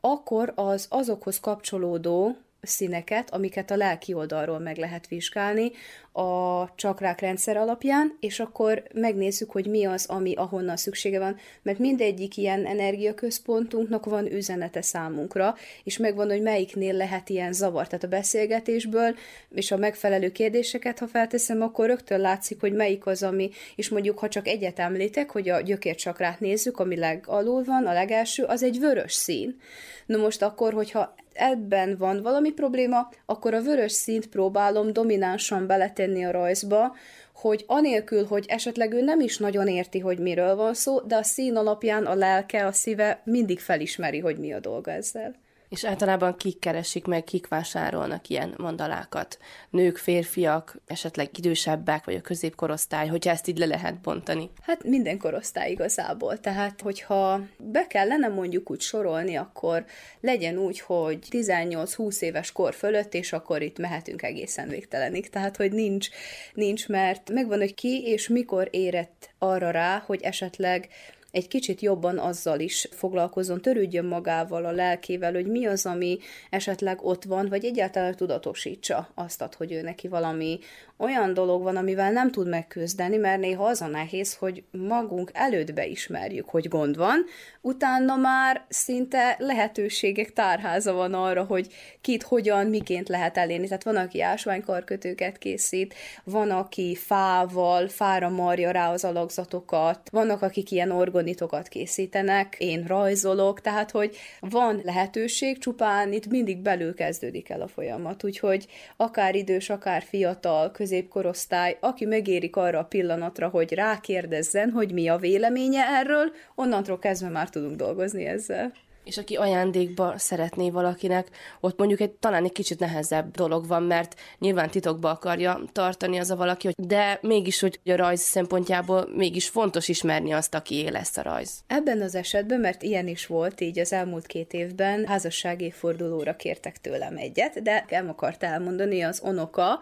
L: akkor az azokhoz kapcsolódó színeket, amiket a lelki oldalról meg lehet vizsgálni a csakrák rendszer alapján, és akkor megnézzük, hogy mi az, ami ahonnan szüksége van, mert mindegyik ilyen energiaközpontunknak van üzenete számunkra, és megvan, hogy melyiknél lehet ilyen zavar. Tehát a beszélgetésből és a megfelelő kérdéseket, ha felteszem, akkor rögtön látszik, hogy melyik az, ami, és mondjuk, ha csak egyet említek, hogy a gyökércsakrát nézzük, ami legalul van, a legelső, az egy vörös szín. Na most akkor, hogyha ebben van valami probléma, akkor a vörös színt próbálom dominánsan beletenni a rajzba, hogy anélkül, hogy esetleg ő nem is nagyon érti, hogy miről van szó, de a szín alapján a lelke, a szíve mindig felismeri, hogy mi a dolga ezzel.
K: És általában kik keresik meg, kik vásárolnak ilyen mandalákat? Nők, férfiak, esetleg idősebbek, vagy a középkorosztály, hogyha ezt így le lehet bontani?
L: Hát minden korosztály igazából. Tehát, hogyha be kellene mondjuk úgy sorolni, akkor legyen úgy, hogy 18-20 éves kor fölött, és akkor itt mehetünk egészen végtelenig. Tehát, hogy nincs, nincs, mert megvan, hogy ki és mikor érett arra rá, hogy esetleg egy kicsit jobban azzal is foglalkozzon, törődjön magával, a lelkével, hogy mi az, ami esetleg ott van, vagy egyáltalán tudatosítsa azt, hogy ő neki valami olyan dolog van, amivel nem tud megküzdeni, mert néha az a nehéz, hogy magunk előtt beismerjük, hogy gond van, utána már szinte lehetőségek tárháza van arra, hogy kit hogyan, miként lehet elérni. Tehát van, aki ásványkarkötőket készít, van, aki fával, fára marja rá az alakzatokat, vannak, akik ilyen orgonitokat készítenek, én rajzolok, tehát, hogy van lehetőség, csupán itt mindig belül kezdődik el a folyamat, úgyhogy akár idős, akár fiatal, középkorosztály, aki megérik arra a pillanatra, hogy rákérdezzen, hogy mi a véleménye erről, onnantól kezdve már tudunk dolgozni ezzel.
K: És aki ajándékba szeretné valakinek, ott mondjuk egy talán egy kicsit nehezebb dolog van, mert nyilván titokba akarja tartani az a valaki, de mégis, hogy a rajz szempontjából mégis fontos ismerni azt, aki lesz a rajz.
L: Ebben az esetben, mert ilyen is volt, így az elmúlt két évben házassági fordulóra kértek tőlem egyet, de nem akart elmondani az onoka,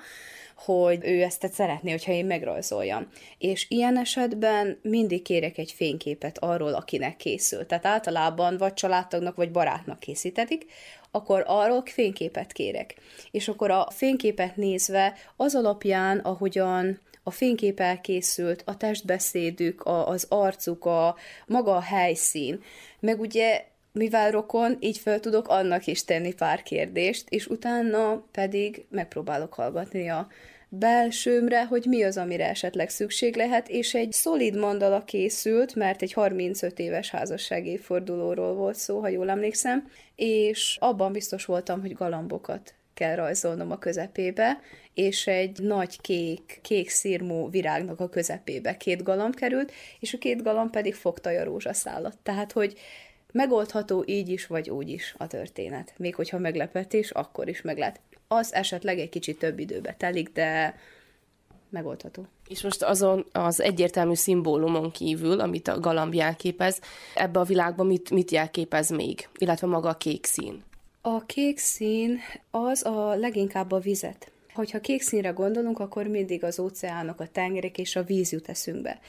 L: hogy ő ezt szeretné, hogyha én megrajzoljam. És ilyen esetben mindig kérek egy fényképet arról, akinek készül. Tehát általában vagy családtagnak, vagy barátnak készítetik, akkor arról fényképet kérek. És akkor a fényképet nézve az alapján, ahogyan a fénykép elkészült, a testbeszédük, a, az arcuk, a maga a helyszín, meg ugye mivel rokon, így fel tudok annak is tenni pár kérdést, és utána pedig megpróbálok hallgatni a belsőmre, hogy mi az, amire esetleg szükség lehet, és egy szolid mandala készült, mert egy 35 éves házassági fordulóról volt szó, ha jól emlékszem, és abban biztos voltam, hogy galambokat kell rajzolnom a közepébe, és egy nagy kék, kék szírmú virágnak a közepébe két galamb került, és a két galamb pedig fogta a rózsaszállat. Tehát, hogy Megoldható így is, vagy úgy is a történet. Még hogyha meglepetés, akkor is meg lehet. Az esetleg egy kicsit több időbe telik, de megoldható.
K: És most azon az egyértelmű szimbólumon kívül, amit a galamb jelképez, ebbe a világban mit, mit jelképez még, illetve maga a kék szín?
L: A kék szín az a leginkább a vizet Hogyha kék színre gondolunk, akkor mindig az óceánok, a tengerek és a víz jut eszünkbe.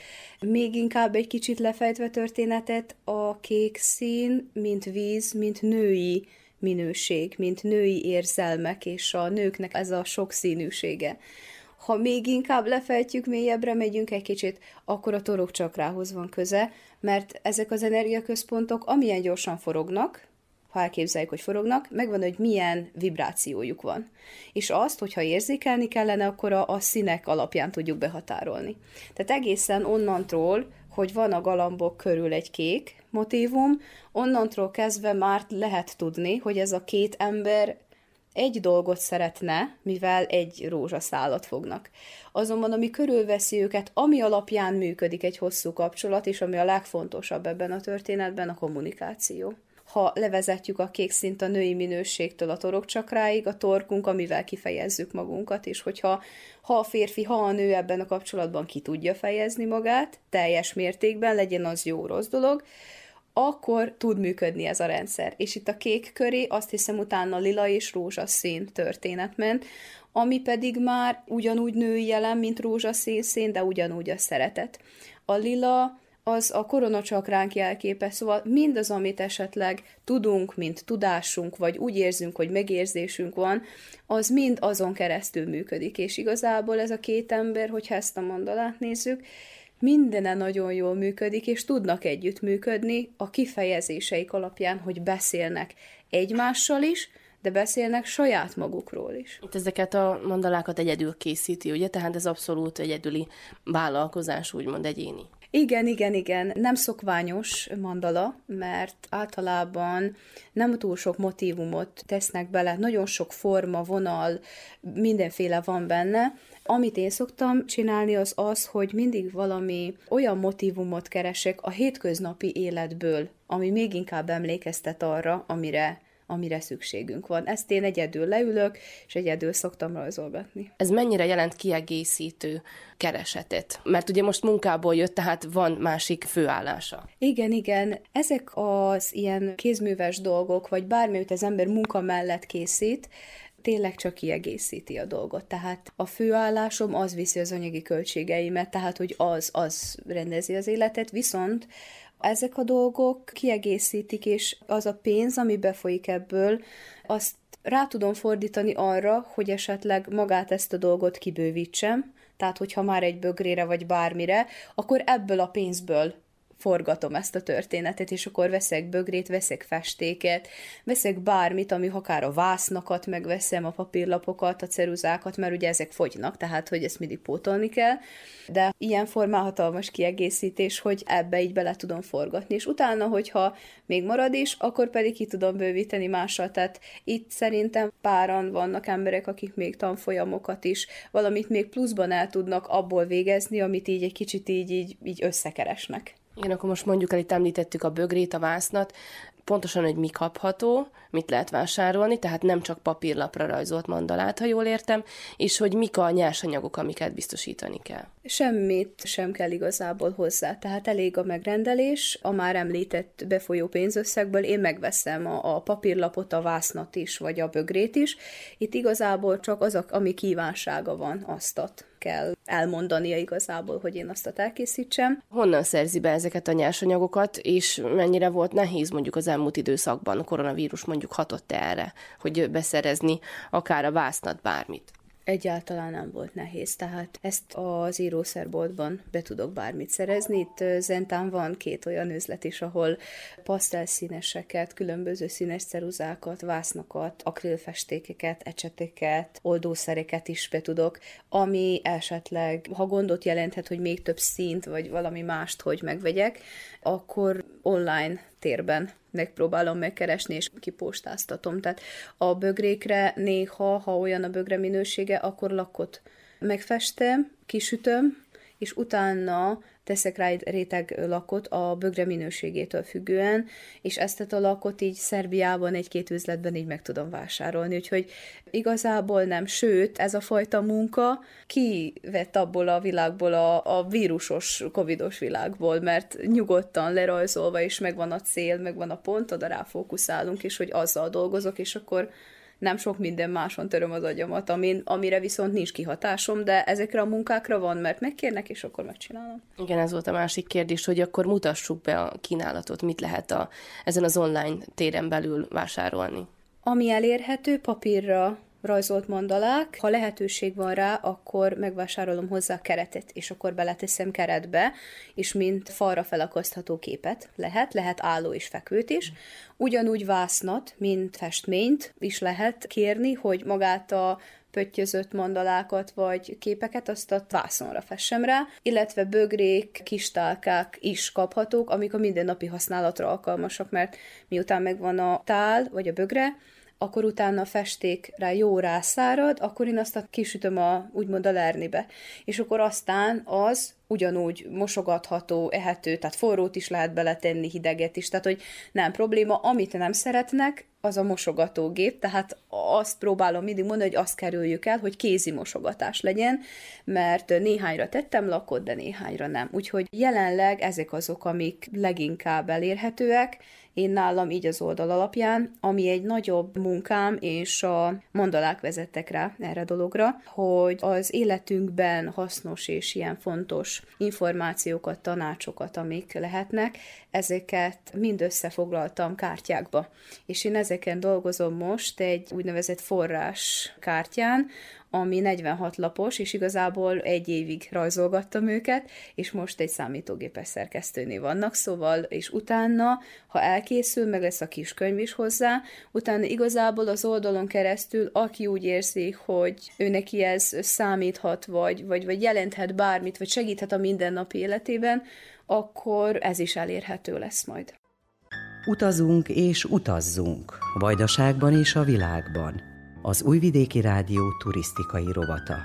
L: Még inkább egy kicsit lefejtve történetet, a kék szín, mint víz, mint női minőség, mint női érzelmek, és a nőknek ez a sokszínűsége. Ha még inkább lefejtjük, mélyebbre megyünk egy kicsit, akkor a torok csakrához van köze, mert ezek az energiaközpontok amilyen gyorsan forognak, ha elképzeljük, hogy forognak, megvan, hogy milyen vibrációjuk van. És azt, hogyha érzékelni kellene, akkor a, a színek alapján tudjuk behatárolni. Tehát egészen onnantól, hogy van a galambok körül egy kék motívum, onnantól kezdve már lehet tudni, hogy ez a két ember egy dolgot szeretne, mivel egy rózsaszálat fognak. Azonban, ami körülveszi őket, ami alapján működik egy hosszú kapcsolat, és ami a legfontosabb ebben a történetben, a kommunikáció ha levezetjük a kék szint a női minőségtől a torokcsakráig, a torkunk, amivel kifejezzük magunkat, és hogyha ha a férfi, ha a nő ebben a kapcsolatban ki tudja fejezni magát, teljes mértékben, legyen az jó-rossz dolog, akkor tud működni ez a rendszer. És itt a kék köré azt hiszem utána lila és rózsaszín történet ment, ami pedig már ugyanúgy női jelen, mint rózsaszín szín, de ugyanúgy a szeretet. A lila az a koronacsakránk jelképe, szóval mindaz, amit esetleg tudunk, mint tudásunk, vagy úgy érzünk, hogy megérzésünk van, az mind azon keresztül működik, és igazából ez a két ember, hogyha ezt a mandalát nézzük, mindene nagyon jól működik, és tudnak együtt működni a kifejezéseik alapján, hogy beszélnek egymással is, de beszélnek saját magukról is.
K: Itt ezeket a mandalákat egyedül készíti, ugye? Tehát ez abszolút egyedüli vállalkozás, úgymond egyéni.
L: Igen, igen, igen. Nem szokványos mandala, mert általában nem túl sok motivumot tesznek bele, nagyon sok forma, vonal, mindenféle van benne. Amit én szoktam csinálni, az az, hogy mindig valami olyan motivumot keresek a hétköznapi életből, ami még inkább emlékeztet arra, amire amire szükségünk van. Ezt én egyedül leülök, és egyedül szoktam rajzolgatni.
K: Ez mennyire jelent kiegészítő keresetet? Mert ugye most munkából jött, tehát van másik főállása.
L: Igen, igen. Ezek az ilyen kézműves dolgok, vagy bármit az ember munka mellett készít, tényleg csak kiegészíti a dolgot. Tehát a főállásom az viszi az anyagi költségeimet, tehát hogy az, az rendezi az életet, viszont ezek a dolgok kiegészítik, és az a pénz, ami befolyik ebből, azt rá tudom fordítani arra, hogy esetleg magát ezt a dolgot kibővítsem, tehát hogyha már egy bögrére vagy bármire, akkor ebből a pénzből forgatom ezt a történetet, és akkor veszek bögrét, veszek festéket, veszek bármit, ami akár a vásznakat megveszem, a papírlapokat, a ceruzákat, mert ugye ezek fogynak, tehát hogy ezt mindig pótolni kell, de ilyen formán hatalmas kiegészítés, hogy ebbe így bele tudom forgatni, és utána, hogyha még marad is, akkor pedig ki tudom bővíteni mással, tehát itt szerintem páran vannak emberek, akik még tanfolyamokat is, valamit még pluszban el tudnak abból végezni, amit így egy kicsit így, így, így összekeresnek.
K: Igen, akkor most mondjuk el, itt említettük a bögrét, a vásznat, pontosan, hogy mi kapható, mit lehet vásárolni, tehát nem csak papírlapra rajzolt mandalát, ha jól értem, és hogy mik a nyersanyagok, amiket biztosítani kell.
L: Semmit sem kell igazából hozzá, tehát elég a megrendelés, a már említett befolyó pénzösszegből én megveszem a, a papírlapot, a vásznat is, vagy a bögrét is. Itt igazából csak az, ami kívánsága van, azt kell elmondania igazából, hogy én azt elkészítsem.
K: Honnan szerzi be ezeket a nyersanyagokat, és mennyire volt nehéz mondjuk az elmúlt időszakban a koronavírus mondjuk hatott erre, hogy beszerezni akár a vásznat, bármit?
L: Egyáltalán nem volt nehéz, tehát ezt az írószerboltban be tudok bármit szerezni. Itt Zentán van két olyan üzlet is, ahol pasztelszíneseket, különböző színes ceruzákat, vásznakat, akrilfestékeket, ecseteket, oldószereket is be tudok, ami esetleg, ha gondot jelenthet, hogy még több színt, vagy valami mást, hogy megvegyek, akkor online térben megpróbálom megkeresni, és kipostáztatom. Tehát a bögrékre néha, ha olyan a bögre minősége, akkor lakot megfestem, kisütöm, és utána teszek rá egy réteg lakot a bögre minőségétől függően, és ezt a lakot így Szerbiában egy-két üzletben így meg tudom vásárolni, úgyhogy igazából nem, sőt, ez a fajta munka kivett abból a világból, a, a vírusos, covidos világból, mert nyugodtan lerajzolva, és megvan a cél, megvan a pont, oda ráfókuszálunk, és hogy azzal dolgozok, és akkor nem sok minden máson töröm az agyamat, amin, amire viszont nincs kihatásom, de ezekre a munkákra van, mert megkérnek, és akkor megcsinálom.
K: Igen, ez volt a másik kérdés, hogy akkor mutassuk be a kínálatot, mit lehet a, ezen az online téren belül vásárolni.
L: Ami elérhető papírra, rajzolt mandalák. Ha lehetőség van rá, akkor megvásárolom hozzá a keretet, és akkor beleteszem keretbe, és mint falra felakasztható képet lehet, lehet álló és fekvőt is. Ugyanúgy vásznat, mint festményt is lehet kérni, hogy magát a pöttyözött mandalákat vagy képeket, azt a vászonra fessem rá, illetve bögrék, kistálkák is kaphatók, amik a mindennapi használatra alkalmasak, mert miután megvan a tál vagy a bögre, akkor utána a festékre jó rászárad, akkor én azt a kisütöm a, úgymond a lernibe. És akkor aztán az ugyanúgy mosogatható, ehető, tehát forrót is lehet beletenni, hideget is, tehát hogy nem probléma, amit nem szeretnek, az a mosogatógép, tehát azt próbálom mindig mondani, hogy azt kerüljük el, hogy kézi mosogatás legyen, mert néhányra tettem lakot, de néhányra nem. Úgyhogy jelenleg ezek azok, amik leginkább elérhetőek, én nálam így az oldal alapján, ami egy nagyobb munkám, és a mandalák vezettek rá erre a dologra, hogy az életünkben hasznos és ilyen fontos információkat, tanácsokat, amik lehetnek, ezeket mind összefoglaltam kártyákba. És én ezeken dolgozom most egy úgynevezett forrás kártyán, ami 46 lapos, és igazából egy évig rajzolgattam őket, és most egy számítógépes szerkesztőnél vannak, szóval, és utána, ha elkészül, meg lesz a kis könyv is hozzá, utána igazából az oldalon keresztül, aki úgy érzi, hogy ő neki ez számíthat, vagy, vagy, vagy jelenthet bármit, vagy segíthet a mindennapi életében, akkor ez is elérhető lesz majd.
M: Utazunk és utazzunk, Vajdaságban és a világban az Újvidéki Rádió turisztikai rovata.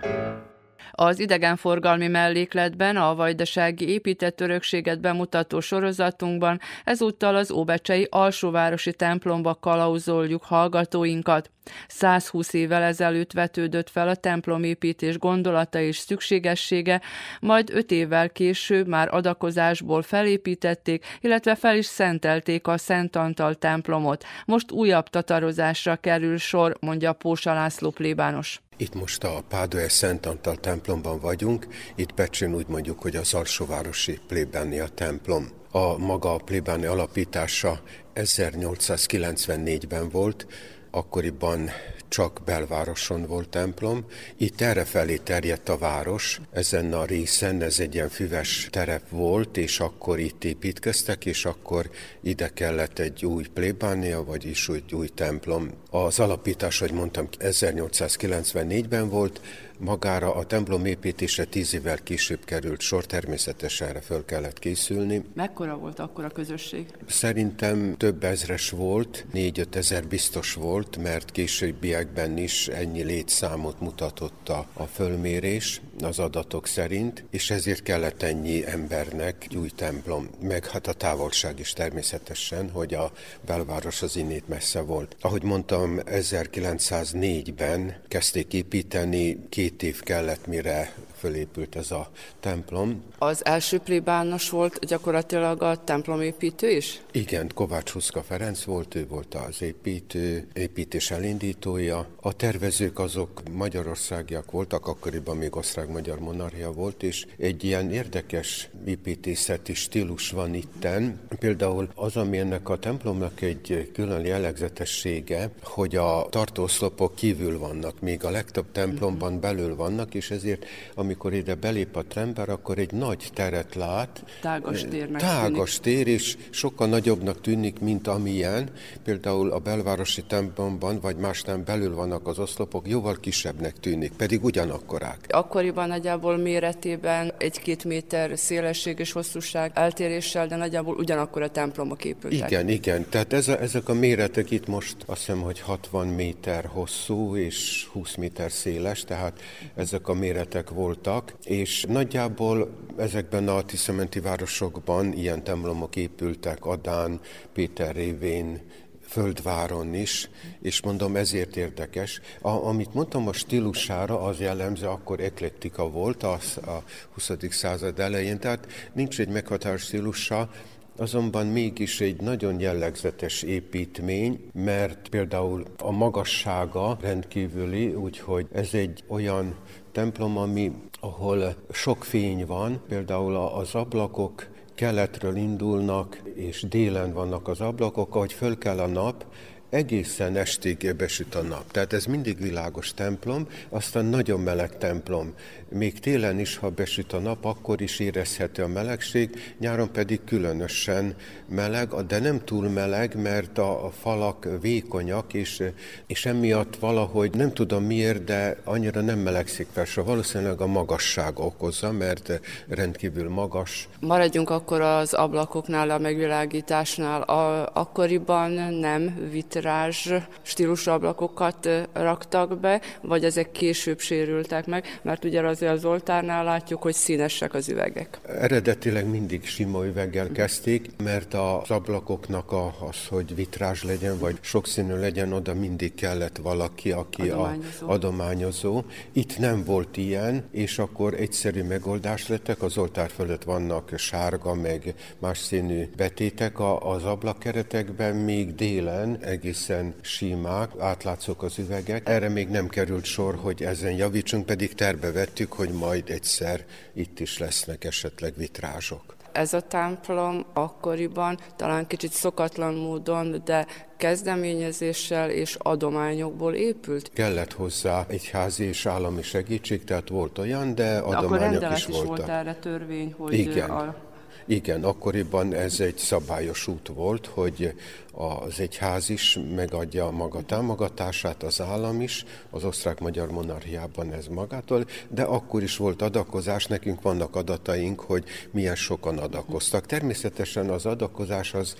A: Az idegenforgalmi mellékletben a vajdasági épített örökséget bemutató sorozatunkban ezúttal az Óbecsei alsóvárosi templomba kalauzoljuk hallgatóinkat. 120 évvel ezelőtt vetődött fel a templomépítés gondolata és szükségessége, majd öt évvel később már adakozásból felépítették, illetve fel is szentelték a Szent Antal templomot. Most újabb tatarozásra kerül sor, mondja Pósa László plébános.
N: Itt most a Pádőe Szent Antal templomban vagyunk, itt Pecsén úgy mondjuk, hogy az alsóvárosi plébánia templom. A maga a plébánia alapítása 1894-ben volt, akkoriban csak belvároson volt templom. Itt erre felé terjedt a város, ezen a részen ez egy ilyen füves terep volt, és akkor itt építkeztek, és akkor ide kellett egy új plébánia, vagyis egy új templom. Az alapítás, hogy mondtam, 1894-ben volt, Magára a templom építése tíz évvel később került sor, természetesen erre föl kellett készülni.
A: Mekkora volt akkor a közösség?
N: Szerintem több ezres volt, négy-öt ezer biztos volt, mert későbbiekben is ennyi létszámot mutatott a, a fölmérés az adatok szerint, és ezért kellett ennyi embernek új templom, meg hát a távolság is természetesen, hogy a belváros az innét messze volt. Ahogy mondtam, 1904-ben kezdték építeni, két év kellett, mire fölépült ez a templom.
A: Az első plébános volt gyakorlatilag a templomépítő is?
N: Igen, Kovács Huszka Ferenc volt, ő volt az építő, építés elindítója. A tervezők azok magyarországiak voltak, akkoriban még osztrák-magyar monarchia volt, és egy ilyen érdekes építészeti stílus van itten. Például az, ami ennek a templomnak egy külön jellegzetessége, hogy a tartószlopok kívül vannak, még a legtöbb templomban belül vannak, és ezért, ami amikor ide belép a ember, akkor egy nagy teret lát.
A: Tágas tér
N: Tágas tér, és sokkal nagyobbnak tűnik, mint amilyen. Például a belvárosi templomban, vagy más nem belül vannak az oszlopok, jóval kisebbnek tűnik, pedig ugyanakkorák.
A: Akkoriban nagyjából méretében egy-két méter szélesség és hosszúság eltéréssel, de nagyjából ugyanakkor a templomok épültek.
N: Igen, igen. Tehát ez a, ezek a méretek itt most azt hiszem, hogy 60 méter hosszú és 20 méter széles, tehát ezek a méretek voltak voltak, és nagyjából ezekben a tiszementi városokban ilyen templomok épültek, Adán, Péter révén, Földváron is, és mondom, ezért érdekes. A, amit mondtam a stílusára, az jellemző, akkor eklektika volt az a 20. század elején, tehát nincs egy meghatározott stílusa, azonban mégis egy nagyon jellegzetes építmény, mert például a magassága rendkívüli, úgyhogy ez egy olyan templom, ami, ahol sok fény van, például az ablakok keletről indulnak, és délen vannak az ablakok, ahogy föl kell a nap, egészen estig besüt a nap. Tehát ez mindig világos templom, aztán nagyon meleg templom. Még télen is, ha besüt a nap, akkor is érezhető a melegség, nyáron pedig különösen meleg, de nem túl meleg, mert a, falak vékonyak, és, és emiatt valahogy nem tudom miért, de annyira nem melegszik persze. Valószínűleg a magasság okozza, mert rendkívül magas.
A: Maradjunk akkor az ablakoknál, a megvilágításnál. A, akkoriban nem vitt vitrázs stílusú ablakokat raktak be, vagy ezek később sérültek meg, mert ugye azért az oltárnál látjuk, hogy színesek az üvegek.
N: Eredetileg mindig sima üveggel kezdték, mert az ablakoknak az, hogy vitrázs legyen, vagy sokszínű legyen, oda mindig kellett valaki, aki adományozó. a adományozó. Itt nem volt ilyen, és akkor egyszerű megoldás lettek, az oltár fölött vannak sárga, meg más színű betétek az ablakkeretekben, még délen egész egészen simák, átlátszók az üvegek. Erre még nem került sor, hogy ezen javítsunk, pedig terve vettük, hogy majd egyszer itt is lesznek esetleg vitrázsok.
A: Ez a templom akkoriban talán kicsit szokatlan módon, de kezdeményezéssel és adományokból épült.
N: Kellett hozzá egy házi és állami segítség, tehát volt olyan, de adományok
A: de akkor
N: is voltak.
A: is volt erre törvény, hogy
N: Igen.
A: a
N: igen, akkoriban ez egy szabályos út volt, hogy az egyház is megadja maga támogatását, az állam is, az osztrák-magyar monarchiában ez magától, de akkor is volt adakozás, nekünk vannak adataink, hogy milyen sokan adakoztak. Természetesen az adakozás az,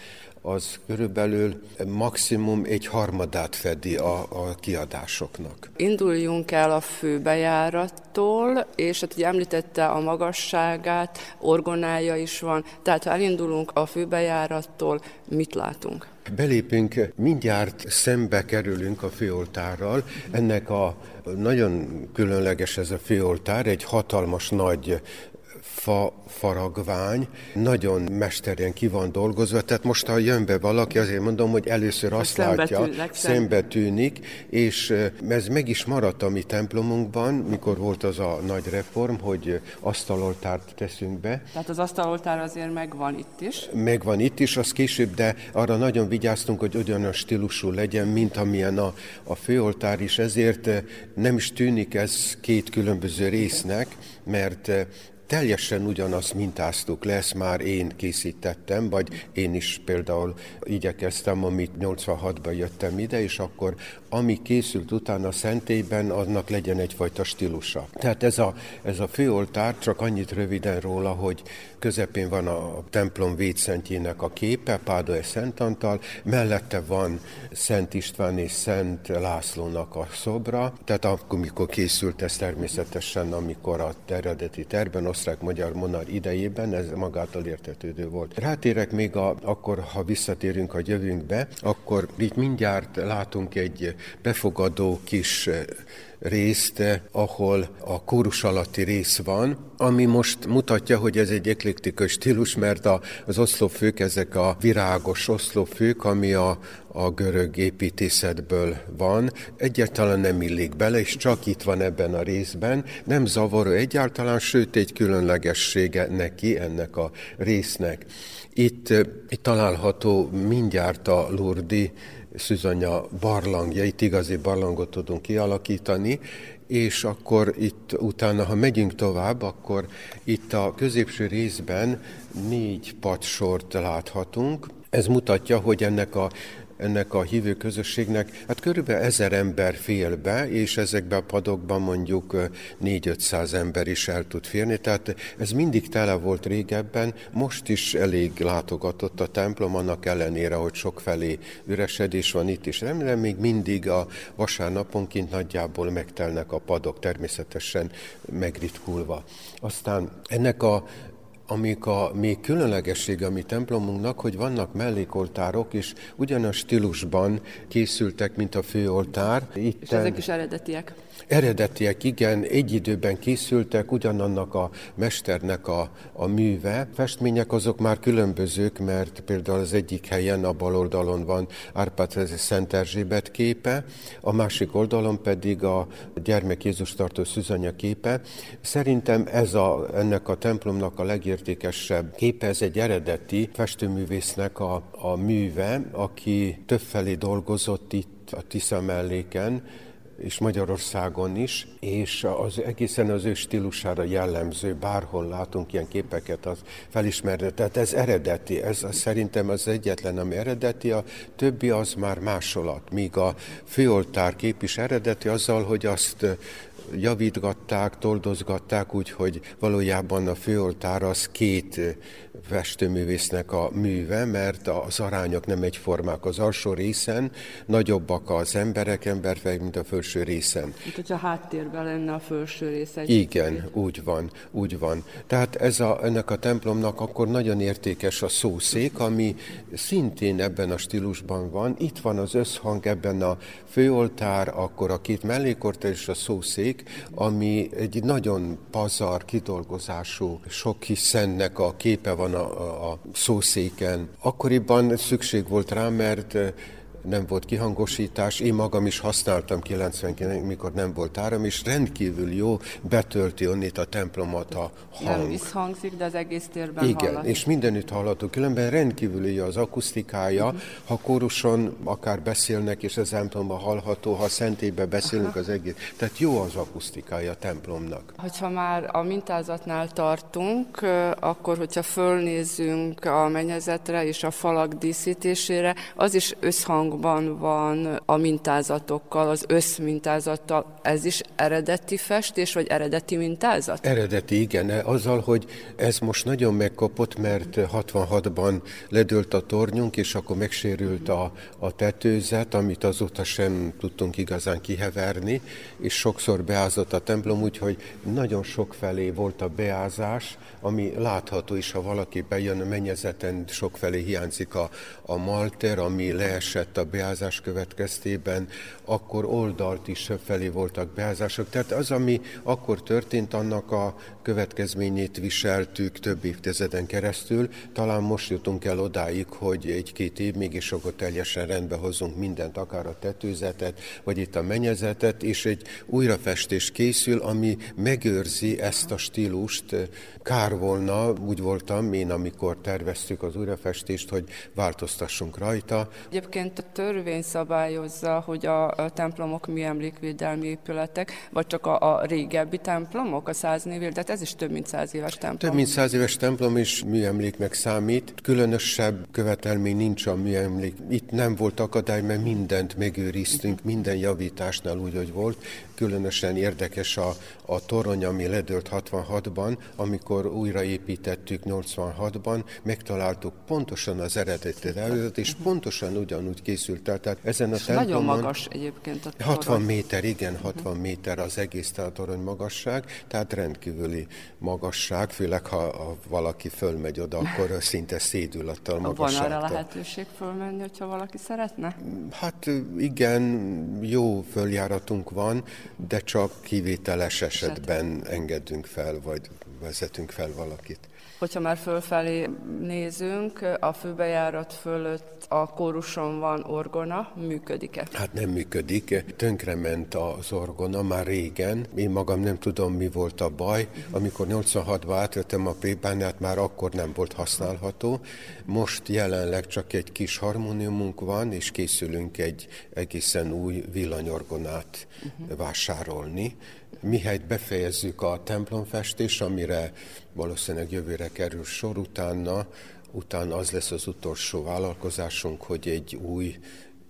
N: az körülbelül maximum egy harmadát fedi a, a kiadásoknak.
A: Induljunk el a főbejárattól, és hát ugye említette a magasságát, orgonája is van, tehát ha elindulunk a főbejárattól, mit látunk?
N: Belépünk, mindjárt szembe kerülünk a főoltárral. Ennek a nagyon különleges ez a főoltár, egy hatalmas nagy fa faragvány, nagyon mesterien ki van dolgozva, tehát most ha jön be valaki, azért mondom, hogy először azt
A: Szembe
N: látja, szembe tűnik, és ez meg is maradt a mi templomunkban, mikor volt az a nagy reform, hogy asztaloltárt teszünk be.
A: Tehát az asztaloltár azért megvan itt is.
N: Megvan itt is, az később, de arra nagyon vigyáztunk, hogy ugyanaz stílusú legyen, mint amilyen a, a főoltár is, ezért nem is tűnik ez két különböző résznek, mert teljesen ugyanazt mintáztuk le, ezt már én készítettem, vagy én is például igyekeztem, amit 86-ban jöttem ide, és akkor ami készült utána a szentélyben, annak legyen egyfajta stílusa. Tehát ez a, ez a főoltár, csak annyit röviden róla, hogy közepén van a templom védszentjének a képe, Pádai Szent Antal, mellette van Szent István és Szent Lászlónak a szobra, tehát akkor, mikor készült ez természetesen, amikor a eredeti terben, osztrák-magyar monár idejében, ez magától értetődő volt. Rátérek még a, akkor, ha visszatérünk a jövőnkbe, akkor itt mindjárt látunk egy befogadó kis részt, ahol a kórus alatti rész van, ami most mutatja, hogy ez egy eklektikus stílus, mert az oszlopfők, ezek a virágos oszlopfők, ami a, a görög építészetből van, egyáltalán nem illik bele, és csak itt van ebben a részben, nem zavaró egyáltalán, sőt egy különlegessége neki, ennek a résznek. Itt, itt található mindjárt a Lurdi Szüzanya barlangja, itt igazi barlangot tudunk kialakítani, és akkor itt utána, ha megyünk tovább, akkor itt a középső részben négy padsort láthatunk. Ez mutatja, hogy ennek a ennek a hívő közösségnek, hát körülbelül ezer ember fél be, és ezekben a padokban mondjuk 4-500 ember is el tud férni, tehát ez mindig tele volt régebben, most is elég látogatott a templom, annak ellenére, hogy sok felé üresedés van itt is. Remélem még mindig a vasárnaponként nagyjából megtelnek a padok, természetesen megritkulva. Aztán ennek a amik a még különlegessége a mi templomunknak, hogy vannak mellékoltárok, és ugyanaz stílusban készültek, mint a főoltár.
A: Itten... És ezek is eredetiek?
N: Eredetiek, igen, egy időben készültek, ugyanannak a mesternek a, a műve. Festmények azok már különbözők, mert például az egyik helyen a bal oldalon van Árpád Szent Erzsébet képe, a másik oldalon pedig a gyermek Jézus tartó szüzanya képe. Szerintem ez a, ennek a templomnak a legértékesebb képe, ez egy eredeti festőművésznek a, a műve, aki többfelé dolgozott itt a Tisza melléken, és Magyarországon is, és az egészen az ő stílusára jellemző, bárhol látunk ilyen képeket, az felismerő. Tehát ez eredeti, ez szerintem az egyetlen, ami eredeti, a többi az már másolat, míg a főoltár kép is eredeti azzal, hogy azt javítgatták, toldozgatták, úgyhogy valójában a főoltár az két festőművésznek a műve, mert az arányok nem egyformák. Az alsó részen nagyobbak az emberek, emberfej, mint a felső részen.
A: Mint hogyha háttérben lenne a felső része.
N: Igen, kicsit. úgy van, úgy van. Tehát ez a, ennek a templomnak akkor nagyon értékes a szószék, ami szintén ebben a stílusban van. Itt van az összhang ebben a főoltár, akkor a két mellékortár és a szószék, ami egy nagyon pazar kidolgozású, sok hiszennek a képe van a, a szószéken. Akkoriban szükség volt rá, mert nem volt kihangosítás, én magam is használtam 99 mikor nem volt áram, és rendkívül jó betölti onnit a templomot a hang.
A: Nem visszhangzik, de az egész térben
N: Igen,
A: hallani.
N: és mindenütt hallható, különben rendkívül jó az akusztikája, uh-huh. ha kóruson akár beszélnek, és az templomban hallható, ha szentélyben beszélünk uh-huh. az egész. Tehát jó az akusztikája a templomnak.
A: Hogyha már a mintázatnál tartunk, akkor hogyha fölnézünk a mennyezetre és a falak díszítésére, az is összhangban van a mintázatokkal, az összmintázattal. Ez is eredeti festés, vagy eredeti mintázat?
N: Eredeti, igen. Azzal, hogy ez most nagyon megkapott, mert 66-ban ledőlt a tornyunk, és akkor megsérült a, a tetőzet, amit azóta sem tudtunk igazán kiheverni, és sokszor beázott a templom, úgyhogy nagyon sok felé volt a beázás, ami látható is, ha valaki bejön a mennyezeten, sok felé hiányzik a, a malter, ami leesett a beázás következtében, akkor oldalt is felé voltak beázások. Tehát az, ami akkor történt, annak a következményét viseltük több évtizeden keresztül. Talán most jutunk el odáig, hogy egy-két év mégis akkor teljesen rendbe hozunk mindent, akár a tetőzetet, vagy itt a mennyezetet, és egy újrafestés készül, ami megőrzi ezt a stílust. Kár volna, úgy voltam én, amikor terveztük az újrafestést, hogy változtassunk rajta.
A: Egyébként a törvény szabályozza, hogy a, templomok műemlékvédelmi épületek, vagy csak a, a régebbi templomok, a száz évvel, tehát ez is több mint száz éves templom.
N: Több mint száz éves templom is műemléknek számít. Különösebb követelmény nincs a műemlék. Itt nem volt akadály, mert mindent megőriztünk, minden javításnál úgy, hogy volt. Különösen érdekes a, a torony, ami ledőlt 66-ban, amikor újraépítettük 86-ban, megtaláltuk pontosan az eredeti előtt, és pontosan ugyanúgy készült el. Tehát ezen a templomon...
A: Nagyon magas egyébként a torony.
N: 60 méter, igen, 60 méter az egész torony magasság, tehát rendkívüli magasság, főleg ha, ha valaki fölmegy oda, akkor szinte szédül a magasságtól.
A: Van arra lehetőség fölmenni, hogyha valaki szeretne?
N: Hát igen, jó följáratunk van, de csak kivételes esetben engedünk fel, vagy vezetünk fel valakit.
A: Hogyha már fölfelé nézünk, a főbejárat fölött a kóruson van orgona, működik-e?
N: Hát nem működik, tönkrement az orgona már régen. Én magam nem tudom, mi volt a baj. Amikor 86-ban átjöttem a plébániát, már akkor nem volt használható. Most jelenleg csak egy kis harmóniumunk van, és készülünk egy egészen új villanyorgonát uh-huh. vásárolni. Mihelyt befejezzük a templomfestés, amire valószínűleg jövőre kerül sor, utána, utána az lesz az utolsó vállalkozásunk, hogy egy új,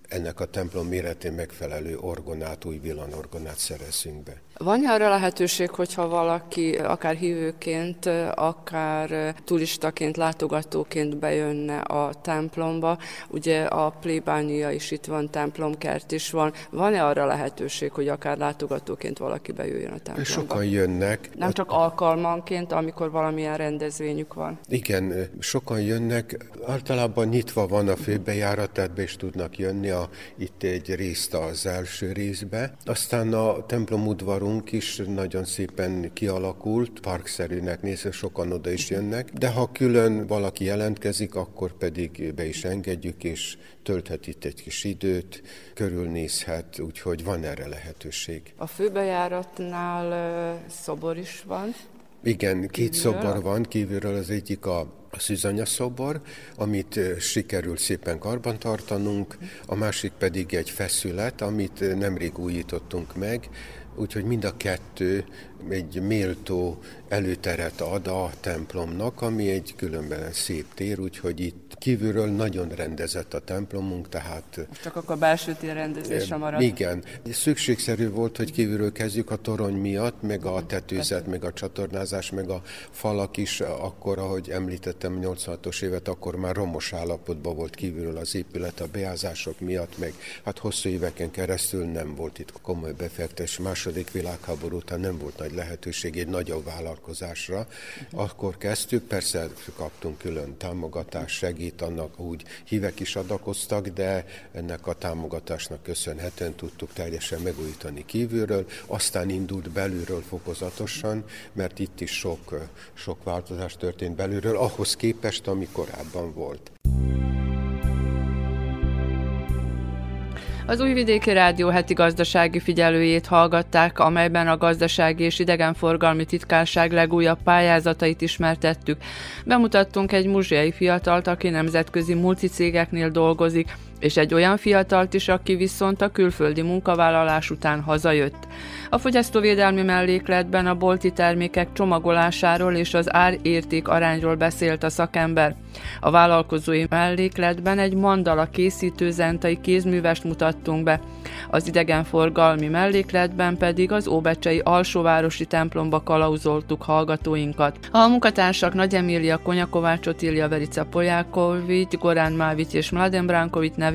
N: ennek a templom méretén megfelelő orgonát, új villanorgonát szerezünk be.
A: Van arra lehetőség, hogyha valaki akár hívőként, akár turistaként, látogatóként bejönne a templomba, ugye a plébánia is itt van, templomkert is van, van-e arra lehetőség, hogy akár látogatóként valaki bejöjjön a templomba?
N: Sokan jönnek.
A: Nem csak alkalmanként, amikor valamilyen rendezvényük van.
N: Igen, sokan jönnek, általában nyitva van a főbejárat, tehát be is tudnak jönni, a, itt egy részt az első részbe. Aztán a templom udvar udvarunk is nagyon szépen kialakult, parkszerűnek nézve sokan oda is jönnek, de ha külön valaki jelentkezik, akkor pedig be is engedjük, és tölthet itt egy kis időt, körülnézhet, úgyhogy van erre lehetőség.
A: A főbejáratnál szobor is van.
N: Igen, két kívülről. szobor van, kívülről az egyik a a szűzanya szobor, amit sikerült szépen karbantartanunk, a másik pedig egy feszület, amit nemrég újítottunk meg, úgyhogy mind a kettő egy méltó előteret ad a templomnak, ami egy különben szép tér, úgyhogy itt kívülről nagyon rendezett a templomunk, tehát...
A: Csak akkor belső tér rendezésre marad.
N: Igen. Szükségszerű volt, hogy kívülről kezdjük a torony miatt, meg a tetőzet, meg a csatornázás, meg a falak is, akkor, ahogy említettem, 86-os évet, akkor már romos állapotban volt kívülről az épület a beázások miatt, meg hát hosszú éveken keresztül nem volt itt komoly befektetés. Második világháború után nem volt nagy lehetőség egy nagyobb vállalkozásra. Akkor kezdtük, persze kaptunk külön támogatást, segít annak, úgy hívek is adakoztak, de ennek a támogatásnak köszönhetően tudtuk teljesen megújítani kívülről, aztán indult belülről fokozatosan, mert itt is sok, sok változás történt belülről, ahhoz képest, ami korábban volt.
A: Az Újvidéki Rádió heti gazdasági figyelőjét hallgatták, amelyben a gazdasági és idegenforgalmi titkárság legújabb pályázatait ismertettük. Bemutattunk egy muzsiai fiatalt, aki nemzetközi multicégeknél dolgozik, és egy olyan fiatalt is, aki viszont a külföldi munkavállalás után hazajött. A fogyasztóvédelmi mellékletben a bolti termékek csomagolásáról és az ár-érték arányról beszélt a szakember. A vállalkozói mellékletben egy mandala készítő zentai kézművest mutattunk be. Az idegenforgalmi mellékletben pedig az Óbecsei alsóvárosi templomba kalauzoltuk hallgatóinkat. A munkatársak Nagy Emília Konyakovácsot, Ilja Verica Polyákovics, Gorán Mávics és Mladen Bránkovics nevében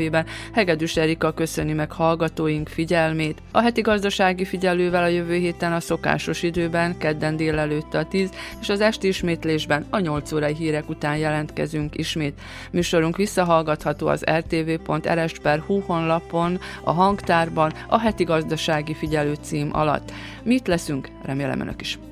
A: Hegedűs Erika köszöni meg hallgatóink figyelmét. A heti gazdasági figyelővel a jövő héten a szokásos időben, kedden délelőtt a 10, és az esti ismétlésben a 8 órai hírek után jelentkezünk ismét. Műsorunk visszahallgatható az rtv.rs.hu honlapon, a hangtárban, a heti gazdasági figyelő cím alatt. Mit leszünk? Remélem önök is.